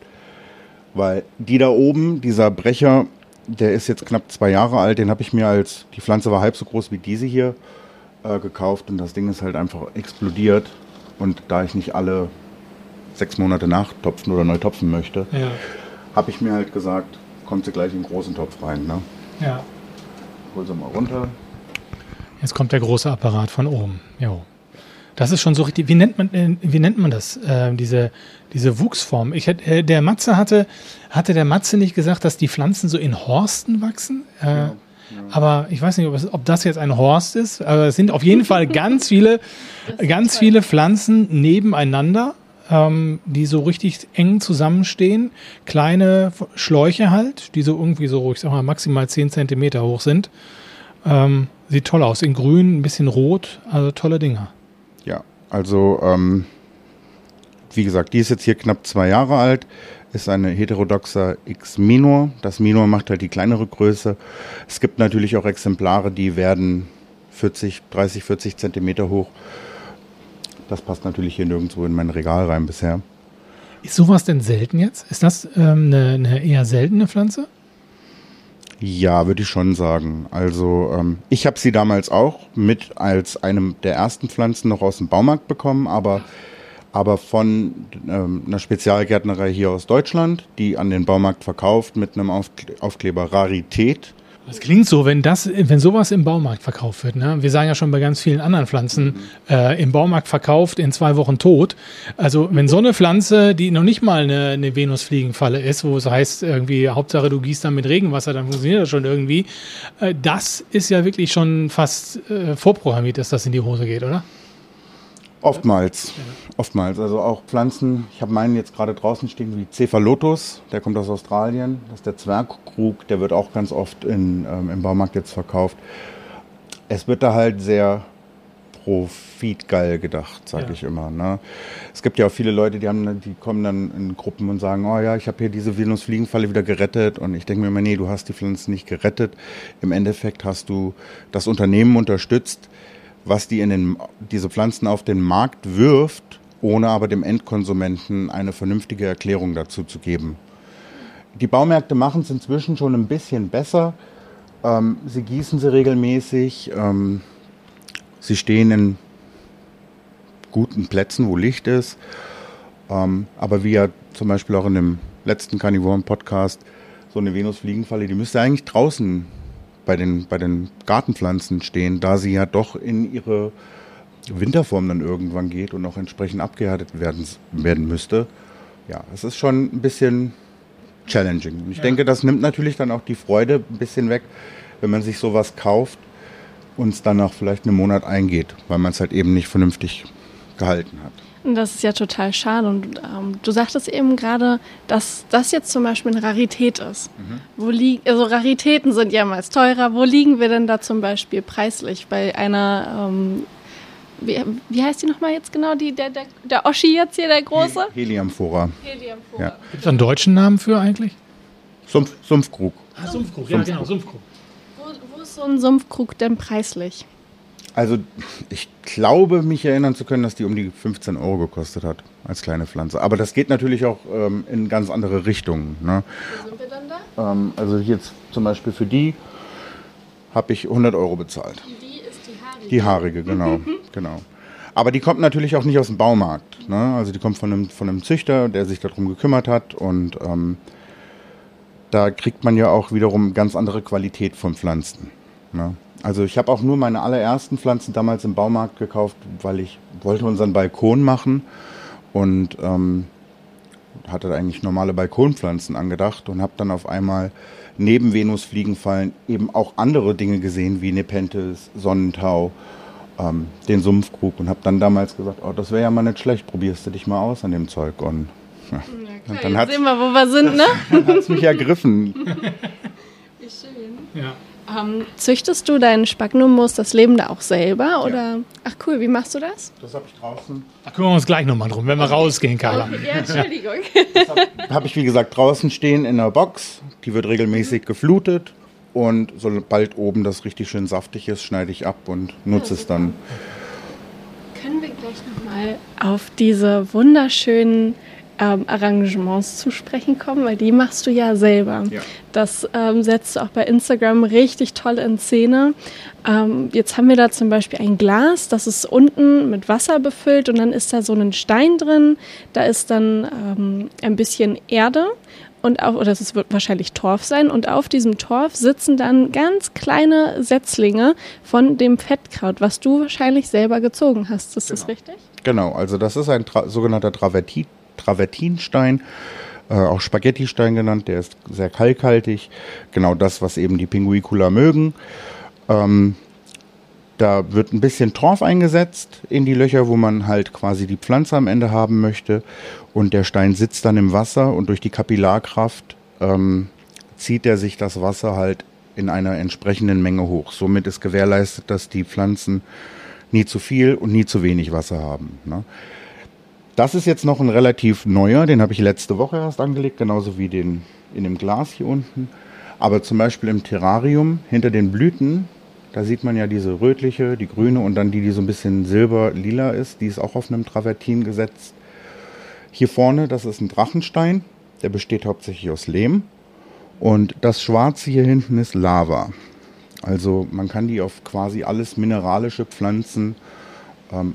[SPEAKER 4] Weil die da oben, dieser Brecher, der ist jetzt knapp zwei Jahre alt, den habe ich mir als, die Pflanze war halb so groß wie diese hier, äh, gekauft und das Ding ist halt einfach explodiert. Und da ich nicht alle sechs Monate nachtopfen oder neu topfen möchte,
[SPEAKER 2] Ja.
[SPEAKER 4] habe ich mir halt gesagt, kommt sie gleich in den großen Topf rein. Ne?
[SPEAKER 2] ja.
[SPEAKER 4] Hol sie mal runter.
[SPEAKER 2] Jetzt kommt der große Apparat von oben. Jo. Das ist schon so richtig. Wie nennt man, wie nennt man das? Äh, diese, diese Wuchsform. Ich hätte, äh, der Matze hatte, hatte der Matze nicht gesagt, dass die Pflanzen so in Horsten wachsen? Äh, Aber ich weiß nicht, ob, es, ob das jetzt ein Horst ist. Aber es sind auf jeden Fall ganz viele, *laughs* ganz viele Pflanzen nebeneinander, ähm, die so richtig eng zusammenstehen. Kleine Schläuche halt, die so irgendwie so, ich sag mal, maximal 10 Zentimeter hoch sind. Ähm, sieht toll aus. In grün, ein bisschen rot. Also tolle Dinger.
[SPEAKER 4] Ja, also ähm, wie gesagt, die ist jetzt hier knapp zwei Jahre alt, ist eine Heterodoxa X Minor. Das Minor macht halt die kleinere Größe. Es gibt natürlich auch Exemplare, die werden 40, 30, 40 Zentimeter hoch. Das passt natürlich hier nirgendwo in mein Regal rein bisher.
[SPEAKER 2] Ist sowas denn selten jetzt? Ist das ähm, eine, eine eher seltene Pflanze?
[SPEAKER 4] Ja, würde ich schon sagen. Also ähm, ich habe sie damals auch mit als einem der ersten Pflanzen noch aus dem Baumarkt bekommen, aber, aber von ähm, einer Spezialgärtnerei hier aus Deutschland, die an den Baumarkt verkauft mit einem Aufkle Aufkleber Rarität.
[SPEAKER 2] Das klingt so, wenn das, wenn sowas im Baumarkt verkauft wird. Ne? Wir sagen ja schon bei ganz vielen anderen Pflanzen äh, im Baumarkt verkauft, in zwei Wochen tot. Also wenn so eine Pflanze, die noch nicht mal eine, eine Venusfliegenfalle ist, wo es heißt irgendwie Hauptsache du gießt dann mit Regenwasser, dann funktioniert das schon irgendwie. Äh, das ist ja wirklich schon fast äh, vorprogrammiert, dass das in die Hose geht, oder?
[SPEAKER 4] Oftmals, oftmals. Also auch Pflanzen, ich habe meinen jetzt gerade draußen stehen wie Cephalotus, der kommt aus Australien. Das ist der Zwergkrug, der wird auch ganz oft in, ähm, im Baumarkt jetzt verkauft. Es wird da halt sehr profitgeil gedacht, sage
[SPEAKER 2] Ja.
[SPEAKER 4] ich immer. Ne? Es gibt ja auch viele Leute, die, haben, die kommen dann in Gruppen und sagen, oh ja, ich habe hier diese Venusfliegenfalle wieder gerettet. Und ich denke mir immer, nee, du hast die Pflanzen nicht gerettet. Im Endeffekt hast du das Unternehmen unterstützt, was die in den, diese Pflanzen auf den Markt wirft, ohne aber dem Endkonsumenten eine vernünftige Erklärung dazu zu geben. Die Baumärkte machen es inzwischen schon ein bisschen besser. Ähm, sie gießen sie regelmäßig. Ähm, sie stehen in guten Plätzen, wo Licht ist. Ähm, aber wie ja zum Beispiel auch in dem letzten Carnivoren-Podcast, so eine Venusfliegenfalle, die müsste eigentlich draußen bei den, bei den Gartenpflanzen stehen, da sie ja doch in ihre Winterform dann irgendwann geht und auch entsprechend abgehärtet werden, werden müsste. Ja, es ist schon ein bisschen challenging. Und ich denke, das nimmt natürlich dann auch die Freude ein bisschen weg, wenn man sich sowas kauft und es dann auch vielleicht einen Monat eingeht, weil man es halt eben nicht vernünftig gehalten hat.
[SPEAKER 3] Das ist ja total schade. Und ähm, du sagtest eben gerade, dass das jetzt zum Beispiel eine Rarität ist. Wo liegen, also Raritäten sind ja meist teurer. Wo liegen wir denn da zum Beispiel preislich bei einer, ähm, wie, wie heißt die nochmal jetzt genau, die, der, der, der Oschi jetzt hier, der große?
[SPEAKER 4] Heliamphora.
[SPEAKER 3] Heliumvogel.
[SPEAKER 4] Ja.
[SPEAKER 2] Gibt es einen deutschen Namen für eigentlich?
[SPEAKER 4] Sumpf, Sumpfkrug.
[SPEAKER 2] Ah, Sumpfkrug, ja genau, Sumpfkrug.
[SPEAKER 3] Wo, wo ist so ein Sumpfkrug denn preislich?
[SPEAKER 4] Also ich glaube, mich erinnern zu können, dass die um die 15 Euro gekostet hat als kleine Pflanze. Aber das geht natürlich auch ähm, in ganz andere Richtungen. Ne?
[SPEAKER 3] Wo sind wir dann da?
[SPEAKER 4] Ähm, also jetzt zum Beispiel für die habe ich 100 Euro bezahlt.
[SPEAKER 3] Die ist die Haarige.
[SPEAKER 4] Die haarige, genau, *laughs* genau. Aber die kommt natürlich auch nicht aus dem Baumarkt. Ne? Also die kommt von einem, von einem Züchter, der sich darum gekümmert hat. Und ähm, da kriegt man ja auch wiederum ganz andere Qualität von Pflanzen. Ne? Also ich habe auch nur meine allerersten Pflanzen damals im Baumarkt gekauft, weil ich wollte unseren Balkon machen und ähm, hatte eigentlich normale Balkonpflanzen angedacht und habe dann auf einmal neben Venusfliegenfallen eben auch andere Dinge gesehen, wie Nepenthes, Sonnentau, ähm, den Sumpfkrug und habe dann damals gesagt, oh, das wäre ja mal nicht schlecht, probierst du dich mal aus an dem Zeug und *laughs* ja,
[SPEAKER 3] Klar,
[SPEAKER 4] dann
[SPEAKER 3] jetzt
[SPEAKER 4] hat
[SPEAKER 3] sehen wir, wo wir sind, ne? *laughs*
[SPEAKER 4] es mich ergriffen.
[SPEAKER 3] Wie schön.
[SPEAKER 2] Ja.
[SPEAKER 3] Ähm, züchtest du deinen Spagnummus, das Leben da auch selber? Oder? Ach cool, wie machst du das?
[SPEAKER 4] Das habe ich draußen.
[SPEAKER 2] Da kümmern wir uns gleich nochmal drum, wenn wir rausgehen, Carla.
[SPEAKER 3] Ja, Entschuldigung. *laughs*
[SPEAKER 4] Habe ich wie gesagt draußen stehen in einer Box. Die wird regelmäßig geflutet Und sobald oben das richtig schön saftig ist, schneide ich ab und nutze es dann.
[SPEAKER 3] Können wir gleich nochmal auf diese wunderschönen ähm, Arrangements zu sprechen kommen, weil die machst du ja selber. Ja. Das ähm, setzt du auch bei Instagram richtig toll in Szene. Ähm, jetzt haben wir da zum Beispiel ein Glas, das ist unten mit Wasser befüllt und dann ist da so ein Stein drin. Da ist dann ähm, ein bisschen Erde und auf, oder es wird wahrscheinlich Torf sein und auf diesem Torf sitzen dann ganz kleine Setzlinge von dem Fettkraut, was du wahrscheinlich selber gezogen hast. Ist genau. das richtig?
[SPEAKER 4] Genau, also das ist ein tra sogenannter Travertit, Travertinstein, äh, auch Spaghettistein genannt, der ist sehr kalkhaltig, genau das, was eben die Pinguicula mögen. Ähm, da wird ein bisschen Torf eingesetzt in die Löcher, wo man halt quasi die Pflanze am Ende haben möchte. Und der Stein sitzt dann im Wasser und durch die Kapillarkraft ähm, zieht er sich das Wasser halt in einer entsprechenden Menge hoch. Somit ist gewährleistet, dass die Pflanzen nie zu viel und nie zu wenig Wasser haben. Ne? Das ist jetzt noch ein relativ neuer, den habe ich letzte Woche erst angelegt, genauso wie den in dem Glas hier unten. Aber zum Beispiel im Terrarium hinter den Blüten da sieht man ja diese rötliche, die grüne und dann die, die so ein bisschen silber-lila ist. Die ist auch auf einem Travertin gesetzt. Hier vorne, das ist ein Drachenstein. Der besteht hauptsächlich aus Lehm. Und das Schwarze hier hinten ist Lava. Also man kann die auf quasi alles mineralische Pflanzen, ähm,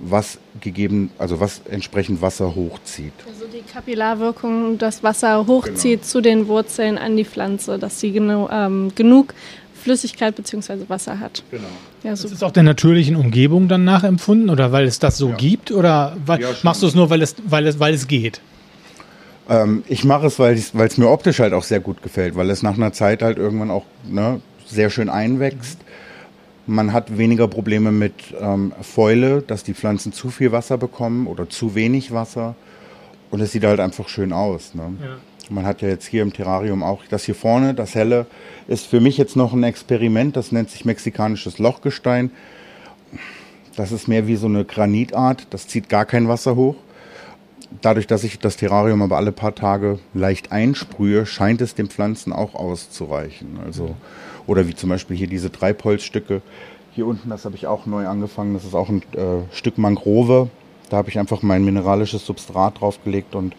[SPEAKER 4] was gegeben, also was entsprechend Wasser hochzieht.
[SPEAKER 3] Also die Kapillarwirkung, das Wasser hochzieht genau. zu den Wurzeln an die Pflanze, dass sie genu ähm, genug Flüssigkeit bzw. Wasser hat. Genau.
[SPEAKER 2] Ja, das ist auch der natürlichen Umgebung dann nachempfunden oder weil es das so ja. gibt oder weil, ja, machst du es nur, weil es, weil es, weil es geht?
[SPEAKER 4] Ähm, ich mache es, weil es mir optisch halt auch sehr gut gefällt, weil es nach einer Zeit halt irgendwann auch ne, sehr schön einwächst. Man hat weniger Probleme mit ähm, Fäule, dass die Pflanzen zu viel Wasser bekommen oder zu wenig Wasser. Und es sieht halt einfach schön aus. Ne? Ja. Man hat ja jetzt hier im Terrarium auch das hier vorne, das helle, ist für mich jetzt noch ein Experiment, das nennt sich mexikanisches Lochgestein. Das ist mehr wie so eine Granitart, das zieht gar kein Wasser hoch. Dadurch, dass ich das Terrarium aber alle paar Tage leicht einsprühe, scheint es den Pflanzen auch auszureichen. Also, oder wie zum Beispiel hier diese Treibholzstücke. Hier unten, das habe ich auch neu angefangen, das ist auch ein äh, Stück Mangrove. Da habe ich einfach mein mineralisches Substrat draufgelegt und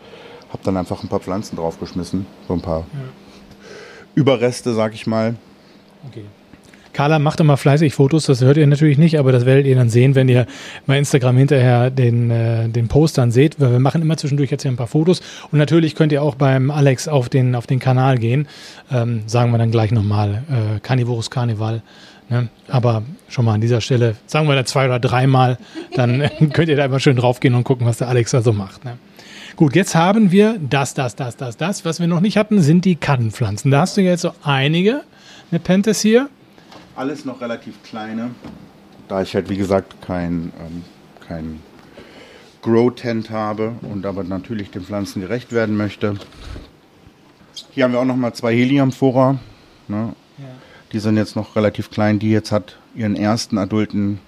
[SPEAKER 4] habe dann einfach ein paar Pflanzen draufgeschmissen. So ein paar ja. Überreste, sag ich mal.
[SPEAKER 2] Okay. Carla macht immer fleißig Fotos, das hört ihr natürlich nicht, aber das werdet ihr dann sehen, wenn ihr bei Instagram hinterher den, äh, den Post dann seht. Wir machen immer zwischendurch jetzt hier ein paar Fotos und natürlich könnt ihr auch beim Alex auf den, auf den Kanal gehen. Ähm, sagen wir dann gleich nochmal, äh, Carnivorus Carnival. Ne? Aber schon mal an dieser Stelle, sagen wir da zwei oder dreimal, dann *laughs* *laughs* könnt ihr da immer schön draufgehen und gucken, was der Alex da so macht. Ne? Gut, jetzt haben wir das, das, das, das, das. Was wir noch nicht hatten, sind die Kannenpflanzen. Da hast du jetzt so einige Nepenthes hier.
[SPEAKER 4] Alles noch relativ kleine. Da ich halt, wie gesagt, kein, ähm, kein Grow-Tent habe und aber natürlich den Pflanzen gerecht werden möchte. Hier haben wir auch noch mal zwei Heliumphora. Ne? Ja. Die sind jetzt noch relativ klein. Die jetzt hat ihren ersten adulten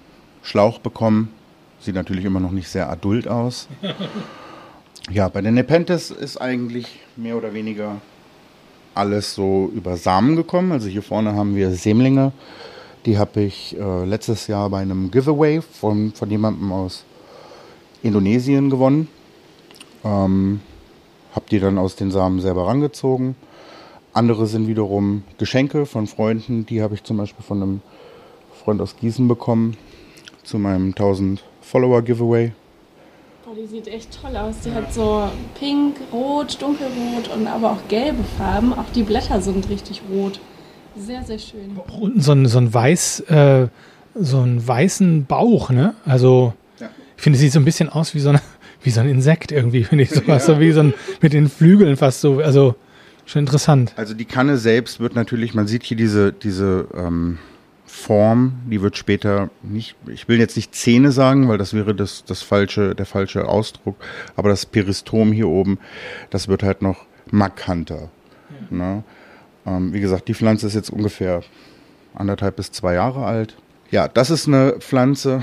[SPEAKER 4] Schlauch bekommen. Sieht natürlich immer noch nicht sehr adult aus. *laughs* Ja, bei den Nepenthes ist eigentlich mehr oder weniger alles so über Samen gekommen. Also hier vorne haben wir Sämlinge. Die habe ich äh, letztes Jahr bei einem Giveaway von, von jemandem aus Indonesien gewonnen. Ähm, habe die dann aus den Samen selber rangezogen. Andere sind wiederum Geschenke von Freunden. Die habe ich zum Beispiel von einem Freund aus Gießen bekommen zu meinem 1000 Follower Giveaway.
[SPEAKER 3] Oh, die sieht echt toll aus. Die hat so pink, rot, dunkelrot und aber auch gelbe Farben. Auch die Blätter sind richtig rot. Sehr, sehr schön.
[SPEAKER 2] Unten so ein, so ein weiß, äh, so einen weißen Bauch, ne? Also, ja. ich finde, es sieht so ein bisschen aus wie so, eine, wie so ein Insekt irgendwie, *laughs* finde ich. So, ja. so wie so ein, mit den Flügeln fast so. Also, schon interessant.
[SPEAKER 4] Also, die Kanne selbst wird natürlich, man sieht hier diese, diese, ähm, Form, die wird später nicht, ich will jetzt nicht Zähne sagen, weil das wäre das, das falsche, der falsche Ausdruck, aber das Peristom hier oben, das wird halt noch markanter. Ja. Ne? Ähm, wie gesagt, die Pflanze ist jetzt ungefähr anderthalb bis zwei Jahre alt. Ja, das ist eine Pflanze,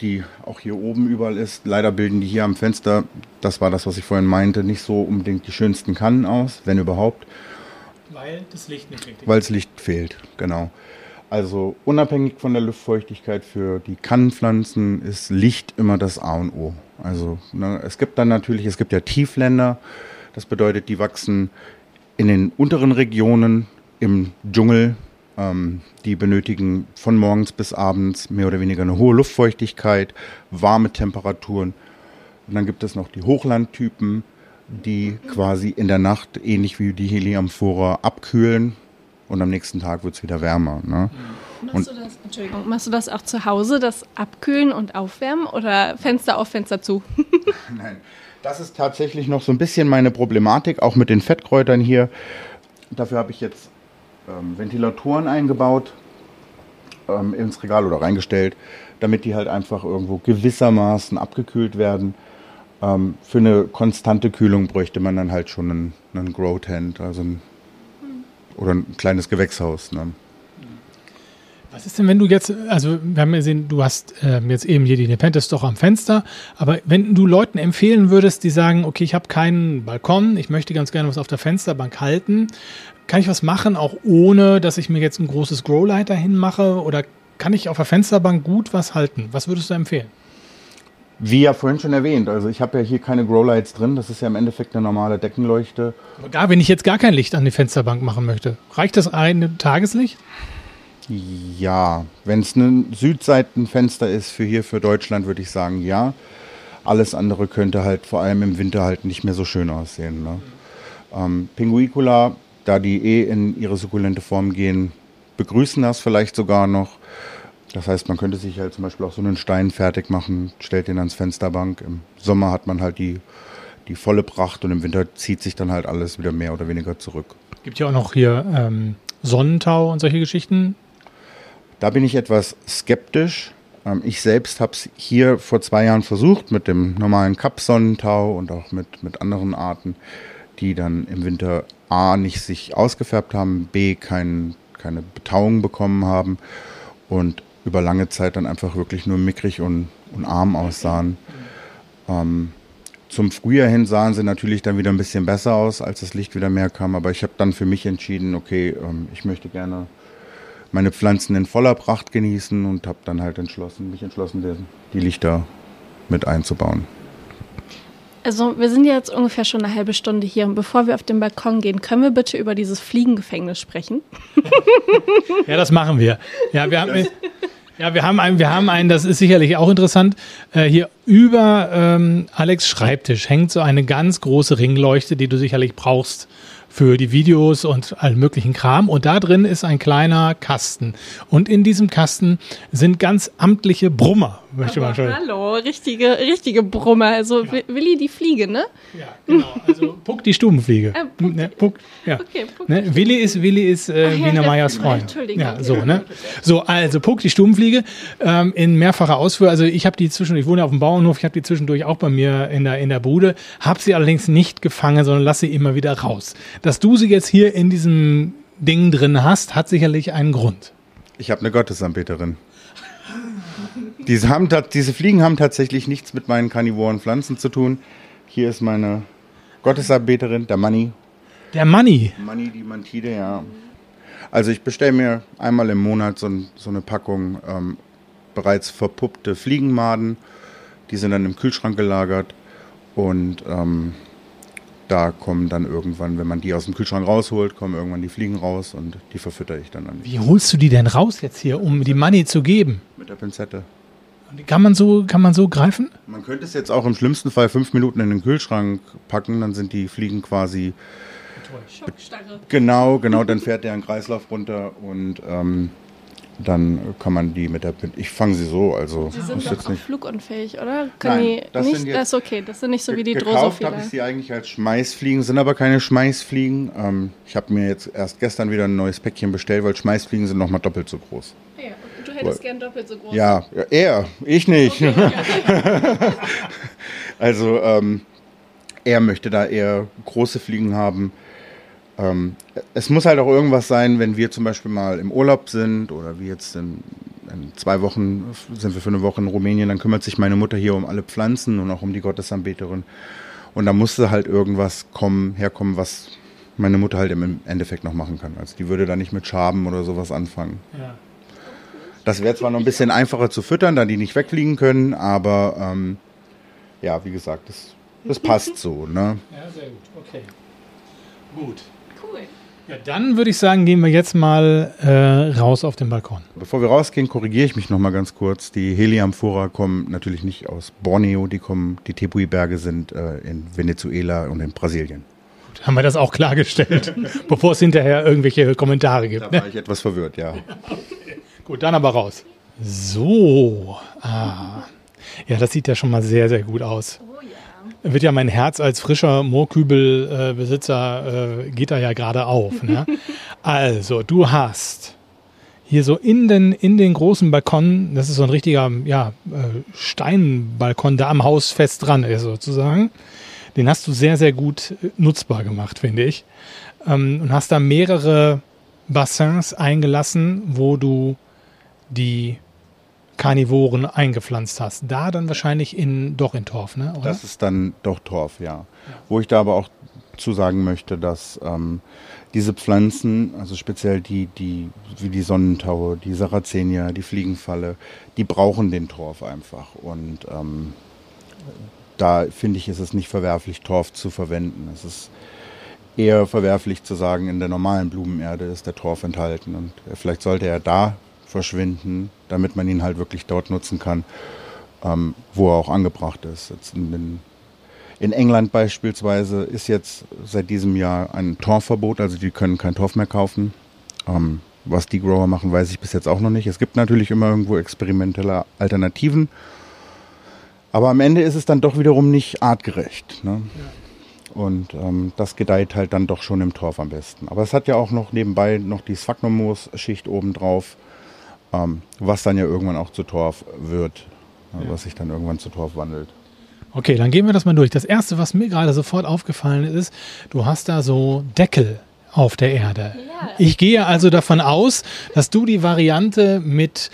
[SPEAKER 4] die auch hier oben überall ist. Leider bilden die hier am Fenster, das war das, was ich vorhin meinte, nicht so unbedingt die schönsten Kannen aus, wenn überhaupt.
[SPEAKER 2] Weil das Licht nicht richtig
[SPEAKER 4] weil das Licht fehlt, genau. Also unabhängig von der Luftfeuchtigkeit für die Kannenpflanzen ist Licht immer das A und O. Also ne, es gibt dann natürlich, es gibt ja Tiefländer, das bedeutet, die wachsen in den unteren Regionen im Dschungel. Ähm, die benötigen von morgens bis abends mehr oder weniger eine hohe Luftfeuchtigkeit, warme Temperaturen. Und dann gibt es noch die Hochlandtypen, die quasi in der Nacht ähnlich wie die Heliamphora abkühlen und am nächsten Tag wird es wieder wärmer. Ne?
[SPEAKER 3] Machst du, das, Entschuldigung, machst du das auch zu Hause, das Abkühlen und Aufwärmen oder Fenster auf, Fenster zu? *laughs*
[SPEAKER 4] Nein, das ist tatsächlich noch so ein bisschen meine Problematik, auch mit den Fettkräutern hier. Dafür habe ich jetzt ähm, Ventilatoren eingebaut ähm, ins Regal oder reingestellt, damit die halt einfach irgendwo gewissermaßen abgekühlt werden. Ähm, für eine konstante Kühlung bräuchte man dann halt schon einen, einen Grow Tent, also ein oder ein kleines Gewächshaus. Ne?
[SPEAKER 2] Was ist denn, wenn du jetzt, also wir haben gesehen, du hast ähm, jetzt eben hier die Nepenthes doch am Fenster, aber wenn du Leuten empfehlen würdest, die sagen, okay, ich habe keinen Balkon, ich möchte ganz gerne was auf der Fensterbank halten, kann ich was machen, auch ohne, dass ich mir jetzt ein großes Growlight dahin mache oder kann ich auf der Fensterbank gut was halten? Was würdest du empfehlen?
[SPEAKER 4] Wie ja vorhin schon erwähnt, also ich habe ja hier keine Growlights drin, das ist ja im Endeffekt eine normale Deckenleuchte.
[SPEAKER 2] Gar, wenn ich jetzt gar kein Licht an die Fensterbank machen möchte, reicht das eine Tageslicht?
[SPEAKER 4] Ja, wenn es ein Südseitenfenster ist für hier für Deutschland, würde ich sagen ja. Alles andere könnte halt vor allem im Winter halt nicht mehr so schön aussehen. Ne? Ähm, Pinguicula, da die eh in ihre sukkulente Form gehen, begrüßen das vielleicht sogar noch. Das heißt, man könnte sich halt zum Beispiel auch so einen Stein fertig machen, stellt den ans Fensterbank. Im Sommer hat man halt die, die volle Pracht und im Winter zieht sich dann halt alles wieder mehr oder weniger zurück.
[SPEAKER 2] Gibt ja auch noch hier ähm, Sonnentau und solche Geschichten.
[SPEAKER 4] Da bin ich etwas skeptisch. Ähm, ich selbst habe es hier vor zwei Jahren versucht mit dem normalen Cup-Sonnentau und auch mit, mit anderen Arten, die dann im Winter A nicht sich ausgefärbt haben, B kein, keine Betauung bekommen haben und über lange Zeit dann einfach wirklich nur mickrig und, und arm aussahen. Ähm, zum Frühjahr hin sahen sie natürlich dann wieder ein bisschen besser aus, als das Licht wieder mehr kam. Aber ich habe dann für mich entschieden, okay, ähm, ich möchte gerne meine Pflanzen in voller Pracht genießen und habe dann halt entschlossen, mich entschlossen, die Lichter mit einzubauen.
[SPEAKER 3] Also wir sind ja jetzt ungefähr schon eine halbe Stunde hier und bevor wir auf den Balkon gehen, können wir bitte über dieses Fliegengefängnis sprechen? *laughs*
[SPEAKER 2] ja, das machen wir. Ja, wir haben, ja, wir haben einen, wir haben einen, das ist sicherlich auch interessant. Äh, hier über ähm, Alex Schreibtisch hängt so eine ganz große Ringleuchte, die du sicherlich brauchst für die Videos und allen möglichen Kram. Und da drin ist ein kleiner Kasten. Und in diesem Kasten sind ganz amtliche Brummer, möchte
[SPEAKER 3] Aber
[SPEAKER 2] man schon.
[SPEAKER 3] Hallo, richtige, richtige Brummer. Also
[SPEAKER 2] Ja.
[SPEAKER 3] Willi die Fliege, ne?
[SPEAKER 2] Ja, genau. Also Puck die Stubenfliege.
[SPEAKER 3] Ah, Puck
[SPEAKER 2] ne, Puck, ja.
[SPEAKER 3] Okay, Puck
[SPEAKER 2] Ne, Willi ist, Willi ist äh,
[SPEAKER 3] Ach ja,
[SPEAKER 2] Wiener Meyers Freund.
[SPEAKER 3] Entschuldigung.
[SPEAKER 2] Ja, so, ne? So, also Puck, die Stubenfliege, ähm, in mehrfacher Ausführung. Also ich habe die zwischendurch, ich wohne ja auf dem Bauernhof, ich habe die zwischendurch auch bei mir in der, in der Bude, habe sie allerdings nicht gefangen, sondern lasse sie immer wieder raus. Dass du sie jetzt hier in diesem Ding drin hast, hat sicherlich einen Grund.
[SPEAKER 4] Ich habe eine Gottesanbeterin. Diese, haben, diese Fliegen haben tatsächlich nichts mit meinen karnivoren Pflanzen zu tun. Hier ist meine Gottesanbeterin, der Manni.
[SPEAKER 2] Der Money.
[SPEAKER 4] Manni, die Mantide, ja. Also ich bestelle mir einmal im Monat so, so eine Packung ähm, bereits verpuppte Fliegenmaden. Die sind dann im Kühlschrank gelagert und ähm, da kommen dann irgendwann, wenn man die aus dem Kühlschrank rausholt, kommen irgendwann die Fliegen raus und die verfütter ich dann, dann
[SPEAKER 2] Wie holst du die denn raus jetzt hier, um die Money zu geben?
[SPEAKER 4] mit der Pinzette.
[SPEAKER 2] Kann man so, kann man so greifen?
[SPEAKER 4] Man könnte es jetzt auch im schlimmsten Fall fünf Minuten in den Kühlschrank packen, dann sind die Fliegen quasi
[SPEAKER 3] Schockstarre.
[SPEAKER 4] genau, genau, dann fährt der einen Kreislauf runter und ähm, dann kann man die mit der Pin Ich fange sie so, also
[SPEAKER 3] Die sind doch
[SPEAKER 4] jetzt
[SPEAKER 3] auch
[SPEAKER 4] nicht.
[SPEAKER 3] flugunfähig, oder? Können
[SPEAKER 4] Nein,
[SPEAKER 3] die
[SPEAKER 4] das
[SPEAKER 3] nicht?
[SPEAKER 4] sind jetzt-
[SPEAKER 3] das ist okay. Das sind nicht so wie die
[SPEAKER 4] Gekauft
[SPEAKER 3] Drosophila.
[SPEAKER 4] habe ich sie eigentlich als Schmeißfliegen, sind aber keine Schmeißfliegen. Ähm, ich habe mir jetzt erst gestern wieder ein neues Päckchen bestellt, weil Schmeißfliegen sind nochmal doppelt so groß.
[SPEAKER 3] Ja, und hättest
[SPEAKER 4] Weil-
[SPEAKER 3] gern doppelt so groß.
[SPEAKER 4] Ja, ja, er, ich nicht. *laughs* Also ähm, er möchte da eher große Fliegen haben. Ähm, es muss halt auch irgendwas sein, wenn wir zum Beispiel mal im Urlaub sind oder wie jetzt in, in zwei Wochen sind wir für eine Woche in Rumänien, dann kümmert sich meine Mutter hier um alle Pflanzen und auch um die Gottesanbeterin. Und da musste halt irgendwas kommen, herkommen, was meine Mutter halt im Endeffekt noch machen kann. Also die würde da nicht mit Schaben oder sowas anfangen.
[SPEAKER 2] Ja.
[SPEAKER 4] Das wäre zwar noch ein bisschen einfacher zu füttern, da die nicht wegfliegen können, aber ähm, ja, wie gesagt, das, das passt so. Ne?
[SPEAKER 2] Ja, sehr gut. Okay. Gut. Cool. Ja, dann würde ich sagen, gehen wir jetzt mal äh, raus auf den Balkon.
[SPEAKER 4] Bevor wir rausgehen, korrigiere ich mich noch mal ganz kurz. Die Heliamphora kommen natürlich nicht aus Borneo, die kommen, die Tepuy-Berge sind äh, in Venezuela und in Brasilien.
[SPEAKER 2] Gut, haben wir das auch klargestellt, *laughs* bevor es hinterher irgendwelche Kommentare gibt.
[SPEAKER 4] Da
[SPEAKER 2] Ne?
[SPEAKER 4] war ich etwas verwirrt, ja. *laughs*
[SPEAKER 2] Gut, dann aber raus. So. Ah. Ja, das sieht ja schon mal sehr, sehr gut aus. Wird ja mein Herz als frischer Moorkübelbesitzer, äh, geht da ja gerade auf. Ne? *laughs* also, du hast hier so in den, in den großen Balkon, das ist so ein richtiger ja, äh, Steinbalkon, der am Haus fest dran ist sozusagen. Den hast du sehr, sehr gut äh, nutzbar gemacht, finde ich. Ähm, und hast da mehrere Bassins eingelassen, wo du die Karnivoren eingepflanzt hast. Da dann wahrscheinlich in doch in Torf, ne? Oder?
[SPEAKER 4] Das ist dann doch Torf, ja. Wo ich da aber auch zu sagen möchte, dass ähm, diese Pflanzen, also speziell die, die, wie die Sonnentaue, die Sarrazenia, die Fliegenfalle, die brauchen den Torf einfach. Und ähm, da finde ich, ist es nicht verwerflich, Torf zu verwenden. Es ist eher verwerflich zu sagen, in der normalen Blumenerde ist der Torf enthalten. Und vielleicht sollte er da verschwinden, damit man ihn halt wirklich dort nutzen kann, ähm, wo er auch angebracht ist. In, den, in England beispielsweise ist jetzt seit diesem Jahr ein Torfverbot, also die können kein Torf mehr kaufen. Ähm, was die Grower machen, weiß ich bis jetzt auch noch nicht. Es gibt natürlich immer irgendwo experimentelle Alternativen. Aber am Ende ist es dann doch wiederum nicht artgerecht. Ne? Und ähm, das gedeiht halt dann doch schon im Torf am besten. Aber es hat ja auch noch nebenbei noch die Sphagnummoos-Schicht obendrauf, ähm, was dann ja irgendwann auch zu Torf wird, äh, was sich dann irgendwann zu Torf wandelt.
[SPEAKER 2] Okay, dann gehen wir das mal durch. Das erste, was mir gerade sofort aufgefallen ist, du hast da so Deckel auf der Erde. Ich gehe also davon aus, dass du die Variante mit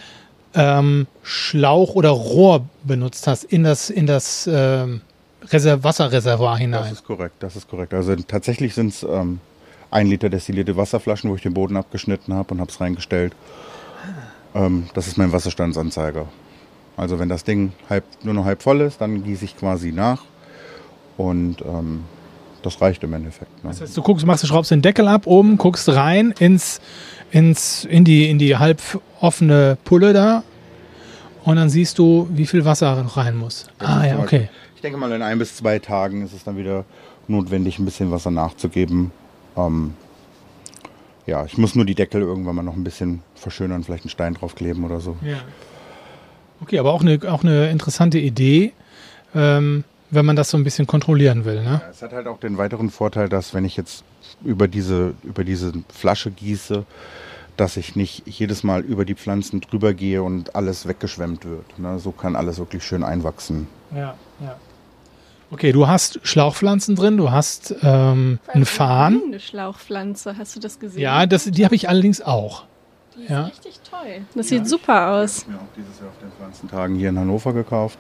[SPEAKER 2] ähm, Schlauch oder Rohr benutzt hast in das, in das ähm, Reser Wasserreservoir
[SPEAKER 4] Das
[SPEAKER 2] hinein.
[SPEAKER 4] ist korrekt, das ist korrekt. Also tatsächlich sind es ähm, ein Liter destillierte Wasserflaschen, wo ich den Boden abgeschnitten habe und habe es reingestellt. Ähm, das ist mein Wasserstandsanzeiger. Also wenn das Ding halb, nur noch halb voll ist, dann gieße ich quasi nach und ähm, das reicht im Endeffekt. Ne?
[SPEAKER 2] Das heißt, du guckst, machst, du schraubst den Deckel ab oben, guckst rein ins, ins, in, die, in die halb offene Pulle da und dann siehst du, wie viel Wasser noch rein muss. Ah ja, okay.
[SPEAKER 4] Ich denke mal, in ein bis zwei Tagen ist es dann wieder notwendig, ein bisschen Wasser nachzugeben. Ähm, ja, ich muss nur die Deckel irgendwann mal noch ein bisschen verschönern, vielleicht einen Stein draufkleben oder so.
[SPEAKER 2] Ja. Okay, aber auch eine, auch eine interessante Idee, ähm, wenn man das so ein bisschen kontrollieren will. Ne?
[SPEAKER 4] Ja, Es hat halt auch den weiteren Vorteil, dass wenn ich jetzt über diese, über diese Flasche gieße, dass ich nicht jedes Mal über die Pflanzen drüber gehe und alles weggeschwemmt wird. Ne? So kann alles wirklich schön einwachsen.
[SPEAKER 2] Ja, ja. Okay, du hast Schlauchpflanzen drin, du hast ähm, einen Farn.
[SPEAKER 3] Eine Schlauchpflanze, hast du das gesehen?
[SPEAKER 2] Ja, das, die habe ich allerdings auch.
[SPEAKER 3] die ist
[SPEAKER 2] ja.
[SPEAKER 3] richtig toll. Das sieht super aus.
[SPEAKER 4] Ich habe mir auch dieses Jahr auf den Pflanzentagen hier in Hannover gekauft,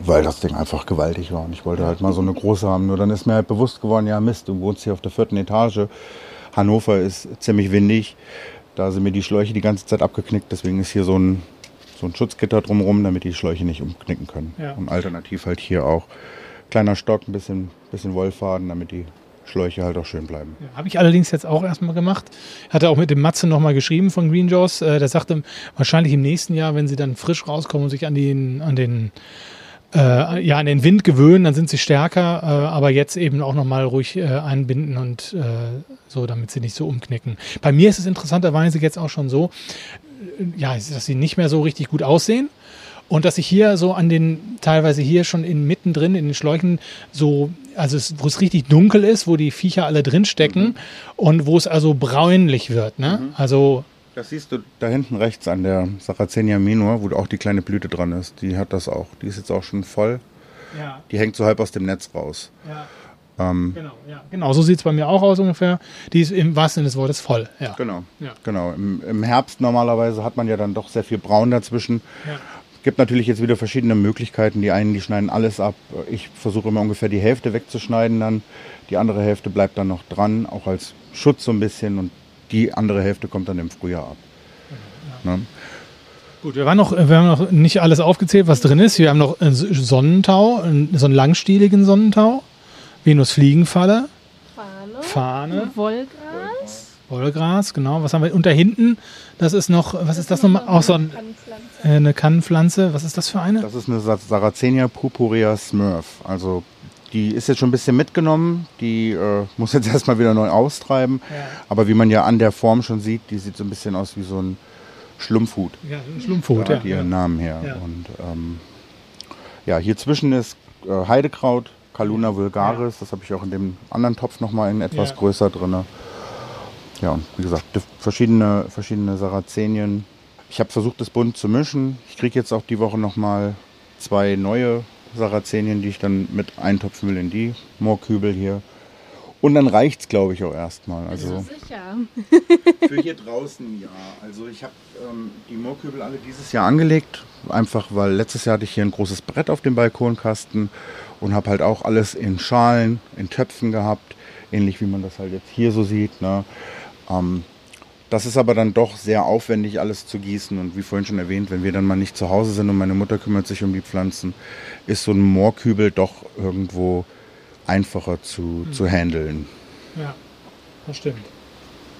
[SPEAKER 4] weil das Ding einfach gewaltig war. Und ich wollte halt mal so eine große haben. Nur dann ist mir halt bewusst geworden, ja Mist, du wohnst hier auf der vierten Etage. Hannover ist ziemlich windig. Da sind mir die Schläuche die ganze Zeit abgeknickt. Deswegen ist hier so ein, so ein Schutzgitter drumherum, damit die Schläuche nicht umknicken können.
[SPEAKER 2] Ja.
[SPEAKER 4] Und alternativ halt hier auch kleiner Stock, ein bisschen, bisschen Wollfaden, damit die Schläuche halt auch schön bleiben.
[SPEAKER 2] Habe ich allerdings jetzt auch erstmal gemacht. Hatte auch mit dem Matze nochmal geschrieben von Green Jaws. Äh, der sagte, wahrscheinlich im nächsten Jahr, wenn sie dann frisch rauskommen und sich an den, an den, äh, ja, an den Wind gewöhnen, dann sind sie stärker, äh, aber jetzt eben auch nochmal ruhig äh, einbinden und äh, so, damit sie nicht so umknicken. Bei mir ist es interessanterweise jetzt auch schon so, äh, ja, dass sie nicht mehr so richtig gut aussehen. Und dass ich hier so an den, teilweise hier schon in mittendrin in den Schläuchen so, also es, wo es richtig dunkel ist, wo die Viecher alle drin stecken und wo es also bräunlich wird, ne? Also,
[SPEAKER 4] Das siehst du da hinten rechts an der Sarracenia minor, wo auch die kleine Blüte dran ist. Die hat das auch. Die ist jetzt auch schon voll.
[SPEAKER 2] ja,
[SPEAKER 4] Die hängt so halb aus dem Netz raus.
[SPEAKER 2] ja,
[SPEAKER 4] Ähm,
[SPEAKER 2] genau, ja. Genau, so sieht es bei mir auch aus ungefähr. Die ist im wahrsten Sinne des Wortes voll, ja.
[SPEAKER 4] Genau.
[SPEAKER 2] Ja.
[SPEAKER 4] genau. Im, Im Herbst normalerweise hat man ja dann doch sehr viel Braun dazwischen.
[SPEAKER 2] Ja.
[SPEAKER 4] Gibt natürlich jetzt wieder verschiedene Möglichkeiten. Die einen, die schneiden alles ab. Ich versuche immer ungefähr die Hälfte wegzuschneiden dann. Die andere Hälfte bleibt dann noch dran, auch als Schutz so ein bisschen. Und die andere Hälfte kommt dann im Frühjahr ab. Ne?
[SPEAKER 2] Gut, wir, waren noch, wir haben noch nicht alles aufgezählt, was drin ist. Wir haben noch einen Sonnentau, so einen langstieligen Sonnentau, Venusfliegenfalle,
[SPEAKER 3] Fahne.
[SPEAKER 2] Fahne,
[SPEAKER 3] Wollgras.
[SPEAKER 2] Wollgras, genau. Was haben wir? Und da hinten, das ist noch, was ist das nochmal? Auch so ein, äh, eine Kannenpflanze. Was ist das für eine?
[SPEAKER 4] Das ist eine Sa- Sarracenia purpurea Smurf. Also die ist jetzt schon ein bisschen mitgenommen. Die äh, muss jetzt *laughs* erstmal wieder neu austreiben. Aber wie man ja an der Form schon sieht, die sieht so ein bisschen aus wie so ein Schlumpfhut.
[SPEAKER 2] Ja, ein Schlumpfhut,
[SPEAKER 4] Da
[SPEAKER 2] ja.
[SPEAKER 4] hat ihren Namen her.
[SPEAKER 2] Ja.
[SPEAKER 4] Und ähm, ja, hier zwischen ist äh, Heidekraut, Caluna vulgaris. Das habe ich auch in dem anderen Topf nochmal in etwas
[SPEAKER 2] Ja.
[SPEAKER 4] größer drin. Ja, wie gesagt, verschiedene, verschiedene Sarazenien. Ich habe versucht, das bunt zu mischen. Ich kriege jetzt auch die Woche nochmal zwei neue Sarazenien, die ich dann mit eintopfen will in die Moorkübel hier. Und dann reicht es, glaube ich, auch erstmal. Also
[SPEAKER 3] Sicher. *laughs*
[SPEAKER 4] für hier draußen ja. Also ich habe ähm, die Moorkübel alle dieses Jahr angelegt, einfach weil letztes Jahr hatte ich hier ein großes Brett auf dem Balkonkasten und habe halt auch alles in Schalen, in Töpfen gehabt, ähnlich wie man das halt jetzt hier so sieht. Ne? Ähm, das ist aber dann doch sehr aufwendig, alles zu gießen. Und wie vorhin schon erwähnt, wenn wir dann mal nicht zu Hause sind und meine Mutter kümmert sich um die Pflanzen, ist so ein Moorkübel doch irgendwo einfacher zu, zu handeln.
[SPEAKER 2] Ja, das stimmt.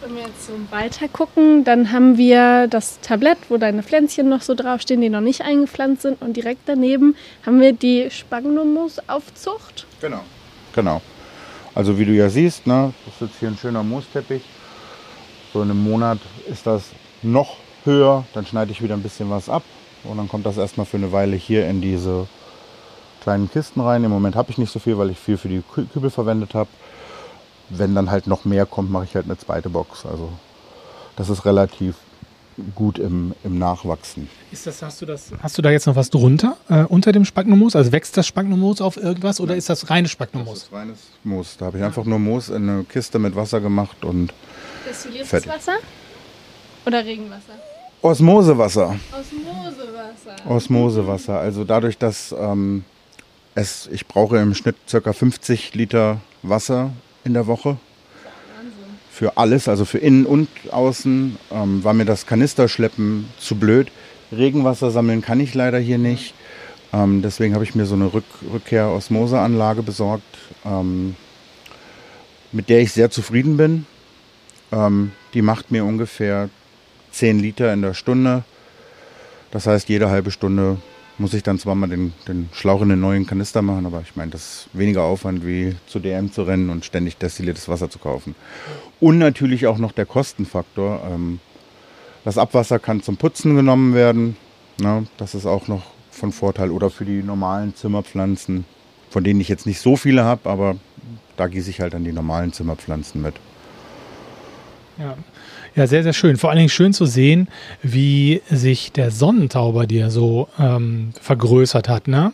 [SPEAKER 3] Wenn wir jetzt so weiter gucken, dann haben wir das Tablett, wo deine Pflänzchen noch so draufstehen, die noch nicht eingepflanzt sind. Und direkt daneben haben wir die Spagnumus-Aufzucht.
[SPEAKER 4] Genau. Genau. Also wie du ja siehst, ne, das ist jetzt hier ein schöner Moosteppich. So in einem Monat ist das noch höher. Dann schneide ich wieder ein bisschen was ab. Und dann kommt das erstmal für eine Weile hier in diese kleinen Kisten rein. Im Moment habe ich nicht so viel, weil ich viel für die Kü- Kübel verwendet habe. Wenn dann halt noch mehr kommt, mache ich halt eine zweite Box. Also das ist relativ gut im, im Nachwachsen.
[SPEAKER 2] Ist das, hast, du das, hast du da jetzt noch was drunter, äh, unter dem Spagnomoos? Also wächst das Spagnomoos auf irgendwas oder ist das reine
[SPEAKER 4] Das
[SPEAKER 2] Spagnomoos?
[SPEAKER 4] ist reines Moos. Da habe ich einfach nur Moos in eine Kiste mit Wasser gemacht und
[SPEAKER 3] Destilliertes
[SPEAKER 4] Fertig.
[SPEAKER 3] Wasser? Oder Regenwasser?
[SPEAKER 4] Osmosewasser.
[SPEAKER 3] Osmosewasser.
[SPEAKER 4] Osmosewasser. Also dadurch, dass ähm, es, ich brauche im Schnitt ca. 50 Liter Wasser in der Woche. Für alles, also für innen und außen, ähm, war mir das Kanisterschleppen zu blöd. Regenwasser sammeln kann ich leider hier nicht. Ähm, deswegen habe ich mir so eine Rück Rückkehr-Osmoseanlage besorgt, ähm, mit der ich sehr zufrieden bin. Ähm, die macht mir ungefähr 10 Liter in der Stunde. Das heißt, jede halbe Stunde muss ich dann zwar mal den, den Schlauch in den neuen Kanister machen, aber ich meine, das ist weniger Aufwand wie zu DM zu rennen und ständig destilliertes Wasser zu kaufen. Und natürlich auch noch der Kostenfaktor. Ähm, das Abwasser kann zum Putzen genommen werden. Ne? Das ist auch noch von Vorteil. Oder für die normalen Zimmerpflanzen, von denen ich jetzt nicht so viele habe, aber da gieße ich halt dann die normalen Zimmerpflanzen mit.
[SPEAKER 2] Ja. ja, sehr, sehr schön. Vor allen Dingen schön zu sehen, wie sich der Sonnentau bei dir so ähm, vergrößert hat. Ne?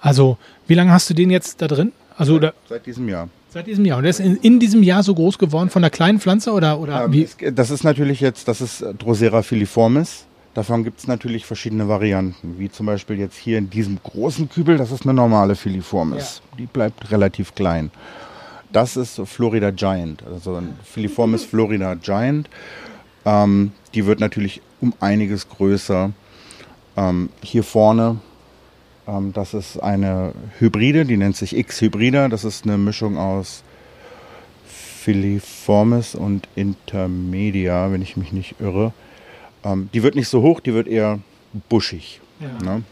[SPEAKER 2] Also, wie lange hast du den jetzt da drin? Also, oder,
[SPEAKER 4] Seit diesem Jahr.
[SPEAKER 2] seit diesem Jahr. Und der ist in, in diesem Jahr so groß geworden von der kleinen Pflanze oder, oder
[SPEAKER 4] Ähm,
[SPEAKER 2] wie?
[SPEAKER 4] das ist natürlich jetzt, das ist äh, Drosera filiformis. Davon gibt es natürlich verschiedene Varianten, wie zum Beispiel jetzt hier in diesem großen Kübel, das ist eine normale Filiformis. Die bleibt relativ klein. Das ist Florida Giant, also ein Filiformis Florida Giant. Ähm, die wird natürlich um einiges größer. Ähm, hier vorne, ähm, das ist eine Hybride, die nennt sich X-Hybrida. Das ist eine Mischung aus Filiformis und Intermedia, wenn ich mich nicht irre. Ähm, die wird nicht so hoch, die wird eher buschig. Ne?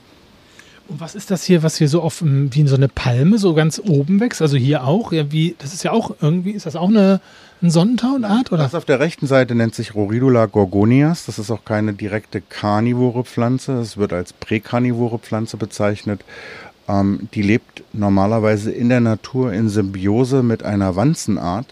[SPEAKER 2] Und was ist das hier, was hier so auf ähm, wie so eine Palme so ganz oben wächst? Also hier auch? Ja, wie, das ist ja auch irgendwie, ist das auch eine, ein Sonnentauenart? Oder?
[SPEAKER 4] Das auf der rechten Seite nennt sich Roridula gorgonias. Das ist auch keine direkte karnivore Pflanze. Es wird als präkarnivore Pflanze bezeichnet. Ähm, die lebt normalerweise in der Natur in Symbiose mit einer Wanzenart,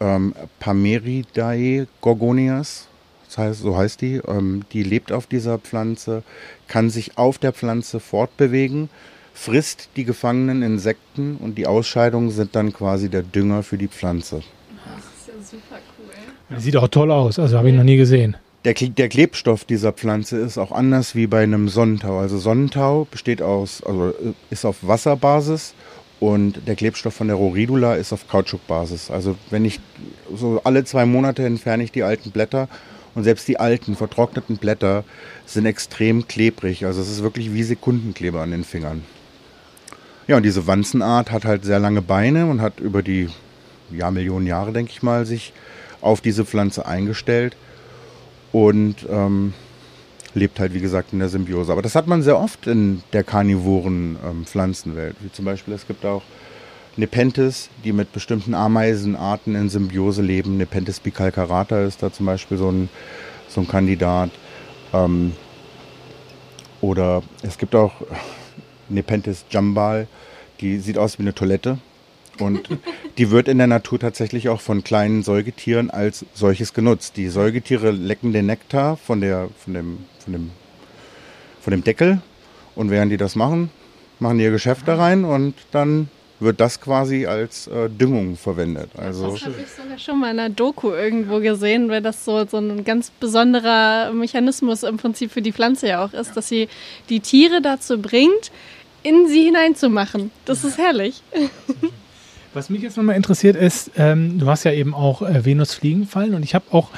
[SPEAKER 4] ähm, Pameridae gorgonias. Das heißt, so heißt die. Ähm, die lebt auf dieser Pflanze, kann sich auf der Pflanze fortbewegen, frisst die gefangenen Insekten und die Ausscheidungen sind dann quasi der Dünger für die Pflanze.
[SPEAKER 3] Das ist ja super cool.
[SPEAKER 2] Die sieht auch toll aus, also habe ich noch nie gesehen.
[SPEAKER 4] Der, der, Klebstoff dieser Pflanze ist auch anders wie bei einem Sonnentau. Also Sonnentau besteht aus, also äh, ist auf Wasserbasis und der Klebstoff von der Roridula ist auf Kautschukbasis. Also wenn ich so alle zwei Monate entferne ich die alten Blätter und selbst die alten vertrockneten Blätter sind extrem klebrig. Also es ist wirklich wie Sekundenkleber an den Fingern. Ja, und diese Wanzenart hat halt sehr lange Beine und hat über die ja, Millionen Jahre, denke ich mal, sich auf diese Pflanze eingestellt und ähm, lebt halt, wie gesagt, in der Symbiose. Aber das hat man sehr oft in der karnivoren ähm, Pflanzenwelt. Wie zum Beispiel, es gibt auch Nepenthes, die mit bestimmten Ameisenarten in Symbiose leben. Nepenthes bicalcarata ist da zum Beispiel so ein, so ein Kandidat. Ähm, oder es gibt auch Nepenthes jambal, die sieht aus wie eine Toilette. Und *laughs* die wird in der Natur tatsächlich auch von kleinen Säugetieren als solches genutzt. Die Säugetiere lecken den Nektar von, der, von, dem, von, dem, von dem Deckel und während die das machen, machen die ihr Geschäft da rein und dann wird das quasi als äh, Düngung verwendet. Also
[SPEAKER 3] das habe ich sogar schon mal in einer Doku irgendwo gesehen, weil das so, so ein ganz besonderer Mechanismus im Prinzip für die Pflanze ja auch ist, ja. dass sie die Tiere dazu bringt, in sie hineinzumachen. Das ist herrlich. *laughs*
[SPEAKER 2] Was mich jetzt nochmal interessiert ist, ähm, du hast ja eben auch äh, Venusfliegenfallen und ich habe auch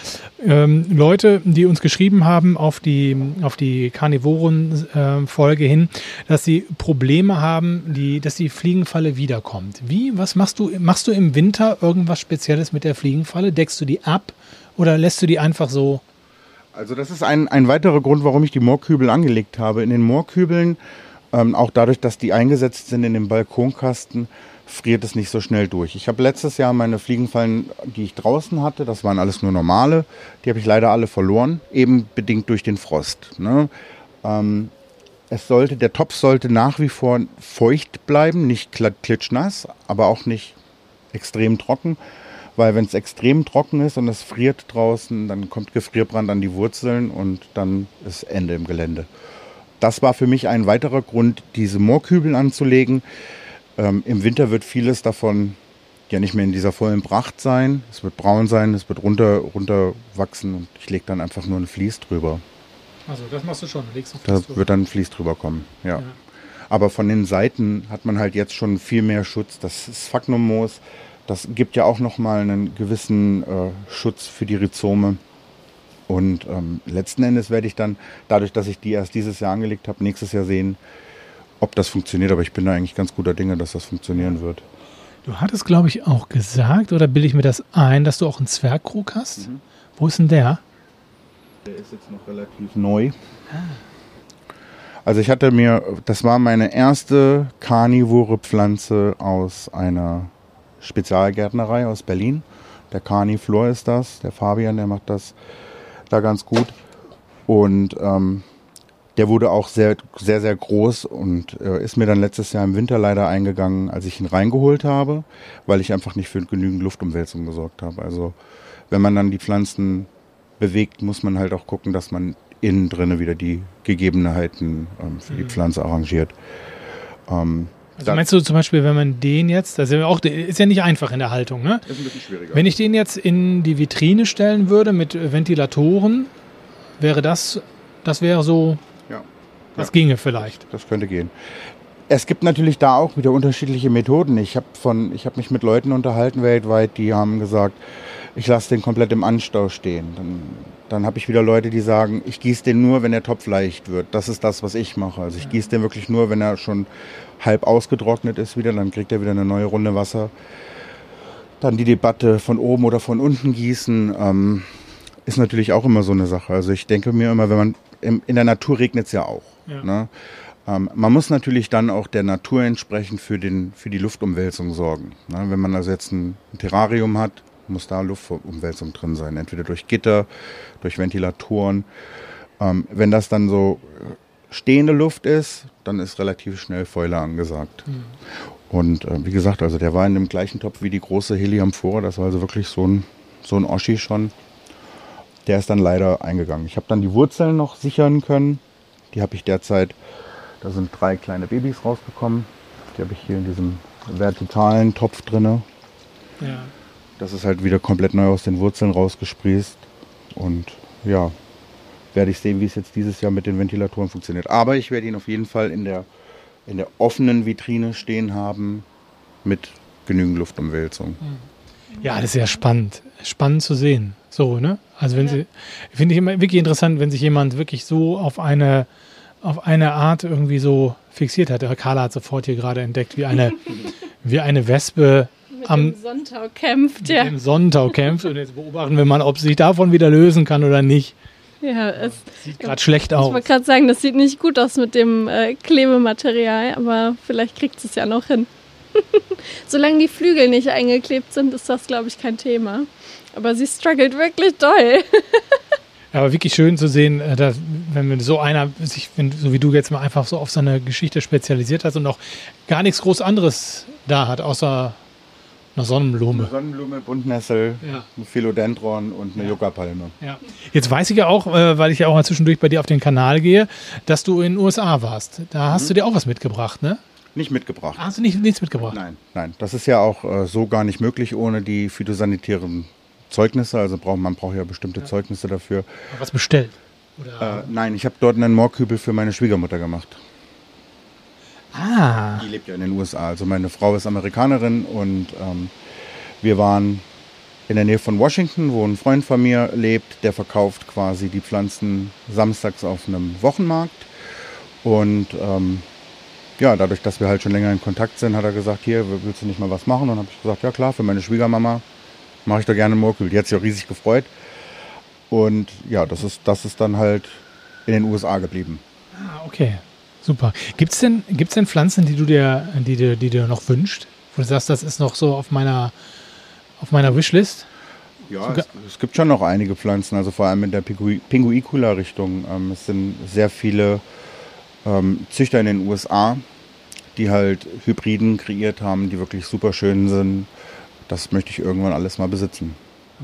[SPEAKER 2] ähm, Leute, die uns geschrieben haben auf die, auf die Karnivoren-Folge äh, hin, dass sie Probleme haben, die, dass die Fliegenfalle wiederkommt. Wie, was machst du? Machst du im Winter irgendwas Spezielles mit der Fliegenfalle? Deckst du die ab oder lässt du die einfach so?
[SPEAKER 4] Also das ist ein, ein weiterer Grund, warum ich die Moorkübel angelegt habe. In den Moorkübeln, ähm, auch dadurch, dass die eingesetzt sind in dem Balkonkasten, friert es nicht so schnell durch. Ich habe letztes Jahr meine Fliegenfallen, die ich draußen hatte, das waren alles nur normale, die habe ich leider alle verloren, eben bedingt durch den Frost. Ne? Ähm, es sollte, der Topf sollte nach wie vor feucht bleiben, nicht klitschnass, aber auch nicht extrem trocken, weil wenn es extrem trocken ist und es friert draußen, dann kommt Gefrierbrand an die Wurzeln und dann ist Ende im Gelände. Das war für mich ein weiterer Grund, diese Moorkübel anzulegen. Ähm, Im Winter wird vieles davon ja nicht mehr in dieser vollen Pracht sein. Es wird braun sein, es wird runter, runter wachsen und ich lege dann einfach nur ein Vlies drüber.
[SPEAKER 2] Also das machst du schon, legst
[SPEAKER 4] du Vlies Da drüber. wird dann ein Vlies drüber kommen, ja. ja. Aber von den Seiten hat man halt jetzt schon viel mehr Schutz. Das Sphagnummoos, das gibt ja auch nochmal einen gewissen äh, Schutz für die Rhizome. Und ähm, letzten Endes werde ich dann, dadurch, dass ich die erst dieses Jahr angelegt habe, nächstes Jahr sehen, ob das funktioniert, aber ich bin da eigentlich ganz guter Dinge, dass das funktionieren wird.
[SPEAKER 2] Du hattest, glaube ich, auch gesagt, oder bilde ich mir das ein, dass du auch einen Zwergkrug hast? Mhm. Wo ist denn der?
[SPEAKER 4] Der ist jetzt noch relativ neu. Also ich hatte mir, das war meine erste karnivore Pflanze aus einer Spezialgärtnerei aus Berlin. Der Carniflor ist das, der Fabian, der macht das da ganz gut. Und ähm, der wurde auch sehr, sehr, sehr groß und äh, ist mir dann letztes Jahr im Winter leider eingegangen, als ich ihn reingeholt habe, weil ich einfach nicht für genügend Luftumwälzung gesorgt habe. Also wenn man dann die Pflanzen bewegt, muss man halt auch gucken, dass man innen drinne wieder die Gegebenheiten ähm, für die mhm. Pflanze arrangiert.
[SPEAKER 2] Ähm, also meinst du zum Beispiel, wenn man den jetzt, das ist ja, auch, ist ja nicht einfach in der Haltung, ne?
[SPEAKER 4] Ist ein bisschen schwieriger.
[SPEAKER 2] Wenn ich den jetzt in die Vitrine stellen würde mit Ventilatoren, wäre das, das wäre so das ja. ginge vielleicht.
[SPEAKER 4] Das könnte gehen. Es gibt natürlich da auch wieder unterschiedliche Methoden. Ich habe von, mich mit Leuten unterhalten weltweit, die haben gesagt, ich lasse den komplett im Anstau stehen. Dann, dann habe ich wieder Leute, die sagen, ich gieße den nur, wenn der Topf leicht wird. Das ist das, was ich mache. Also ich gieße den wirklich nur, wenn er schon halb ausgetrocknet ist wieder. Dann kriegt er wieder eine neue Runde Wasser. Dann die Debatte von oben oder von unten gießen ähm, ist natürlich auch immer so eine Sache. Also ich denke mir immer, wenn man in der Natur regnet es ja auch. Ja. Ne? Ähm, man muss natürlich dann auch der Natur entsprechend für, den, für die Luftumwälzung sorgen. Ne? Wenn man also jetzt ein Terrarium hat, muss da Luftumwälzung drin sein. Entweder durch Gitter, durch Ventilatoren. Ähm, wenn das dann so stehende Luft ist, dann ist relativ schnell Fäule angesagt. Mhm. Und äh, wie gesagt, also der war in dem gleichen Topf wie die große Heliamphora. Das war also wirklich so ein, so ein Oschi schon. Der ist dann leider eingegangen. Ich habe dann die Wurzeln noch sichern können. Die habe ich derzeit, da sind drei kleine Babys rausgekommen. Die habe ich hier in diesem vertikalen Topf drinne. Ja. Das ist halt wieder komplett neu aus den Wurzeln rausgesprießt. Und ja, werde ich sehen, wie es jetzt dieses Jahr mit den Ventilatoren funktioniert. Aber ich werde ihn auf jeden Fall in der, in der offenen Vitrine stehen haben mit genügend Luftumwälzung.
[SPEAKER 2] Ja, das ist ja spannend. Spannend zu sehen. So, ne? Also wenn sie, finde ich immer wirklich interessant, wenn sich jemand wirklich so auf eine, auf eine Art irgendwie so fixiert hat. Carla hat sofort hier gerade entdeckt, wie eine, *laughs* wie eine Wespe
[SPEAKER 3] Mit
[SPEAKER 2] am
[SPEAKER 3] Sonntag kämpft, ja.
[SPEAKER 2] im Sonntag kämpft. Und jetzt beobachten wir mal, ob sie sich davon wieder lösen kann oder nicht.
[SPEAKER 3] Ja, es,
[SPEAKER 2] Sieht gerade schlecht
[SPEAKER 3] ich
[SPEAKER 2] aus.
[SPEAKER 3] wollte gerade sagen, das sieht nicht gut aus mit dem äh, Klebematerial, aber vielleicht kriegt es ja noch hin. *laughs* Solange die Flügel nicht eingeklebt sind, ist das, glaube ich, kein Thema. Aber sie struggelt wirklich doll. *laughs*
[SPEAKER 2] Aber wirklich schön zu sehen, äh, dass, wenn so einer sich, wenn, so wie du jetzt mal einfach so auf seine Geschichte spezialisiert hast und auch gar nichts groß anderes da hat, außer eine Sonnenblume.
[SPEAKER 4] Sonnenblume, Buntnessel,
[SPEAKER 2] Ja.
[SPEAKER 4] ein Philodendron und eine
[SPEAKER 2] Ja.
[SPEAKER 4] Yucca-Palme.
[SPEAKER 2] Ja. Jetzt weiß ich ja auch, äh, weil ich ja auch mal zwischendurch bei dir auf den Kanal gehe, dass du in den USA warst. Da hast du dir auch was mitgebracht, ne?
[SPEAKER 4] Nicht mitgebracht.
[SPEAKER 2] Hast du nicht, nichts mitgebracht?
[SPEAKER 4] Nein, nein. Das ist ja auch äh, so gar nicht möglich ohne die phytosanitären Zeugnisse. Also braucht, man braucht ja bestimmte Zeugnisse dafür.
[SPEAKER 2] Was bestellt?
[SPEAKER 4] Äh, nein, ich habe dort einen Moorkübel für meine Schwiegermutter gemacht.
[SPEAKER 2] ah,
[SPEAKER 4] Die lebt ja in den USA. Also meine Frau ist Amerikanerin und ähm, wir waren in der Nähe von Washington, wo ein Freund von mir lebt, der verkauft quasi die Pflanzen samstags auf einem Wochenmarkt. Und ähm, ja, dadurch, dass wir halt schon länger in Kontakt sind, hat er gesagt, hier, willst du nicht mal was machen? Und dann habe ich gesagt, ja klar, für meine Schwiegermama mache ich doch gerne Moorkübel. Die hat sich auch riesig gefreut. Und ja, das ist, das ist dann halt in den USA geblieben.
[SPEAKER 2] ah, okay. Super. Gibt es denn, gibt's denn Pflanzen, die du dir, die, dir- die dir noch wünscht? Wo du sagst, das ist noch so auf meiner, auf meiner Wishlist?
[SPEAKER 4] Ja, es, es gibt schon noch einige Pflanzen, also vor allem in der Pingu- Pinguicula-Richtung. Ähm, es sind sehr viele ähm, Züchter in den USA, die halt Hybriden kreiert haben, die wirklich super schön sind. Das möchte ich irgendwann alles mal besitzen.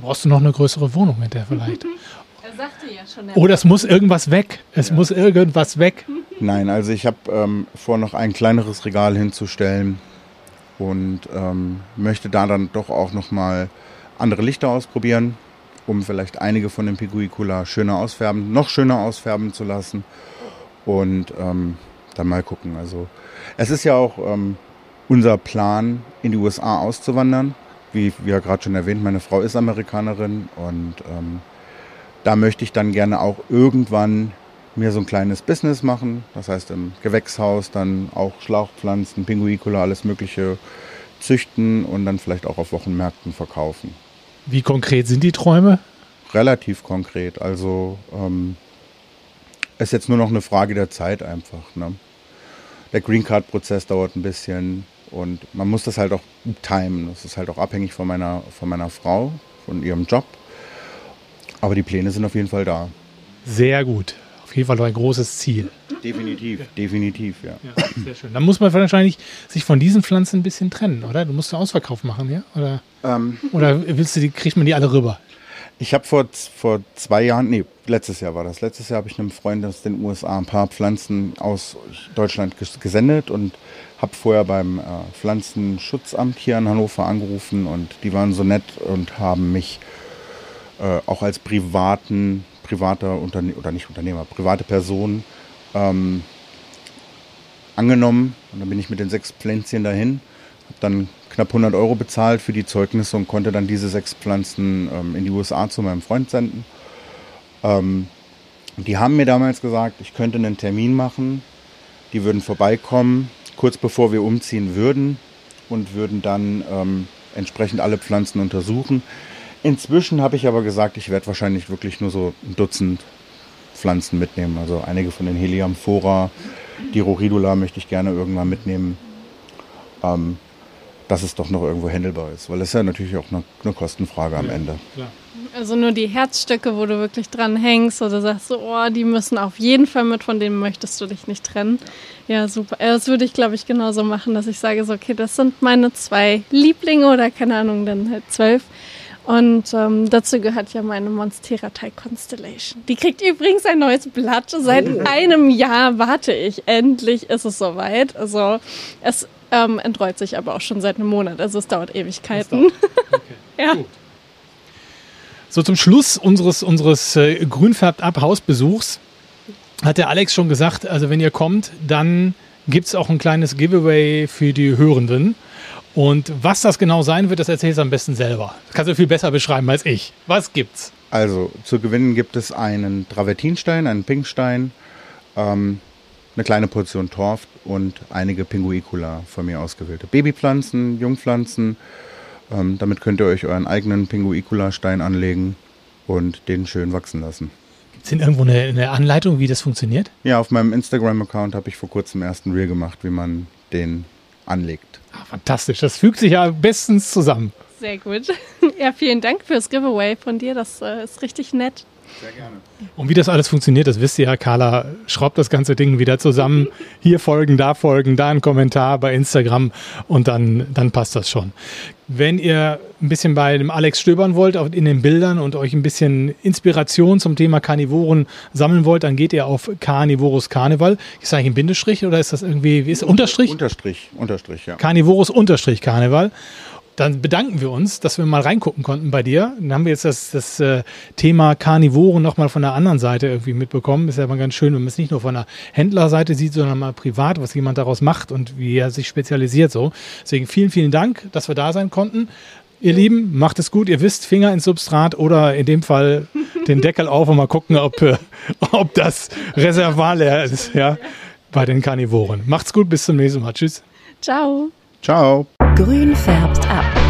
[SPEAKER 2] Brauchst du noch eine größere Wohnung mit der vielleicht? *laughs*
[SPEAKER 3] Er sagte ja schon, er
[SPEAKER 2] Oh, das muss irgendwas weg. Es muss irgendwas weg. *laughs*
[SPEAKER 4] Nein, also ich habe ähm, vor, noch ein kleineres Regal hinzustellen und ähm, möchte da dann doch auch noch mal andere Lichter ausprobieren, um vielleicht einige von den Piguicula schöner ausfärben, noch schöner ausfärben zu lassen und ähm, dann mal gucken. Also es ist ja auch ähm, unser Plan, in die USA auszuwandern. Wie, wie ja gerade schon erwähnt, meine Frau ist Amerikanerin und ähm, da möchte ich dann gerne auch irgendwann mir so ein kleines Business machen. Das heißt im Gewächshaus dann auch Schlauchpflanzen, Pinguicula, alles Mögliche züchten und dann vielleicht auch auf Wochenmärkten verkaufen.
[SPEAKER 2] Wie konkret sind die Träume?
[SPEAKER 4] Relativ konkret. Also ähm, ist jetzt nur noch eine Frage der Zeit einfach. Ne? Der Green Card Prozess dauert ein bisschen und man muss das halt auch timen. Das ist halt auch abhängig von meiner, von meiner Frau, von ihrem Job. Aber die Pläne sind auf jeden Fall da.
[SPEAKER 2] Sehr gut. Auf jeden Fall doch ein großes Ziel.
[SPEAKER 4] Definitiv, definitiv, ja.
[SPEAKER 2] Ja, sehr schön. Dann muss man wahrscheinlich sich von diesen Pflanzen ein bisschen trennen, oder? Du musst einen Ausverkauf machen, ja? Oder,
[SPEAKER 4] Ähm,
[SPEAKER 2] oder willst du die, kriegt man die alle rüber?
[SPEAKER 4] Ich habe vor, vor zwei Jahren, nee, letztes Jahr war das. Letztes Jahr habe ich einem Freund aus den USA ein paar Pflanzen aus Deutschland ges gesendet und habe vorher beim äh, Pflanzenschutzamt hier in Hannover angerufen und die waren so nett und haben mich äh, auch als privaten, privater Unternehmer, oder nicht Unternehmer, private Person ähm, angenommen. Und dann bin ich mit den sechs Pflänzchen dahin, habe dann knapp 100 Euro bezahlt für die Zeugnisse und konnte dann diese sechs Pflanzen ähm, in die USA zu meinem Freund senden. Ähm, die haben mir damals gesagt, ich könnte einen Termin machen. Die würden vorbeikommen, kurz bevor wir umziehen würden und würden dann ähm, entsprechend alle Pflanzen untersuchen. Inzwischen habe ich aber gesagt, ich werde wahrscheinlich wirklich nur so ein Dutzend Pflanzen mitnehmen. Also einige von den Heliamphora, die Roridula möchte ich gerne irgendwann mitnehmen. Ähm, dass es doch noch irgendwo händelbar ist. Weil das ist ja natürlich auch eine, eine Kostenfrage am Ende.
[SPEAKER 3] Also nur die Herzstücke, wo du wirklich dran hängst oder sagst so, oh, die müssen auf jeden Fall mit, von denen möchtest du dich nicht trennen. Ja, super. Äh, Das würde ich, glaube ich, genauso machen, dass ich sage so, okay, das sind meine zwei Lieblinge oder keine Ahnung, dann halt zwölf. Und ähm, dazu gehört ja meine Monstera Thai Constellation. Die kriegt übrigens ein neues Blatt. Seit einem Jahr warte ich. Endlich ist es soweit. Also es ähm, entrollt sich aber auch schon seit einem Monat. Also es dauert Ewigkeiten. *laughs*
[SPEAKER 2] Okay.
[SPEAKER 3] Ja.
[SPEAKER 2] Gut. So zum Schluss unseres, unseres äh, grünfärbt ab Hausbesuchs hat der Alex schon gesagt, also wenn ihr kommt, dann gibt es auch ein kleines Giveaway für die Hörenden. Und was das genau sein wird, das erzählst du am besten selber. Das kannst du viel besser beschreiben als ich. Was gibt's?
[SPEAKER 4] Also zu gewinnen gibt es einen Travertinstein, einen Pinkstein, ähm, eine kleine Portion Torf und einige Pinguicula von mir ausgewählte Babypflanzen, Jungpflanzen. Ähm, damit könnt ihr euch euren eigenen Pinguicula-Stein anlegen und den schön wachsen lassen.
[SPEAKER 2] Gibt es denn irgendwo eine, eine, Anleitung, wie das funktioniert?
[SPEAKER 4] Ja, auf meinem Instagram-Account habe ich vor kurzem erst ein Reel gemacht, wie man den anlegt.
[SPEAKER 2] Ah, fantastisch, das fügt sich ja bestens zusammen.
[SPEAKER 3] Sehr gut. *laughs* Ja, vielen Dank fürs Giveaway von dir, das äh, ist richtig nett.
[SPEAKER 4] Sehr gerne.
[SPEAKER 2] Und wie das alles funktioniert, das wisst ihr ja. Carla schraubt das ganze Ding wieder zusammen. Hier folgen, da folgen, da ein Kommentar bei Instagram und dann, dann passt das schon. Wenn ihr ein bisschen bei dem Alex stöbern wollt in den Bildern und euch ein bisschen Inspiration zum Thema Karnivoren sammeln wollt, dann geht ihr auf Carnivorus Karneval. Ist das eigentlich ein Bindestrich oder ist das irgendwie, wie ist Unterstrich?
[SPEAKER 4] Unterstrich, Unterstrich, ja.
[SPEAKER 2] Carnivorus Unterstrich Karneval dann bedanken wir uns, dass wir mal reingucken konnten bei dir. Dann haben wir jetzt das, das äh, Thema Karnivoren nochmal von der anderen Seite irgendwie mitbekommen. Ist ja mal ganz schön, wenn man es nicht nur von der Händlerseite sieht, sondern mal privat, was jemand daraus macht und wie er sich spezialisiert so. Deswegen vielen, vielen Dank, dass wir da sein konnten. Ihr Lieben, macht es gut. Ihr wisst, Finger ins Substrat oder in dem Fall den Deckel auf und mal gucken, ob, äh, ob das Reservoir leer ist, ja, bei den Karnivoren. Macht's gut, bis zum nächsten Mal. Tschüss.
[SPEAKER 3] Ciao.
[SPEAKER 4] Ciao.
[SPEAKER 1] Grün färbt ab.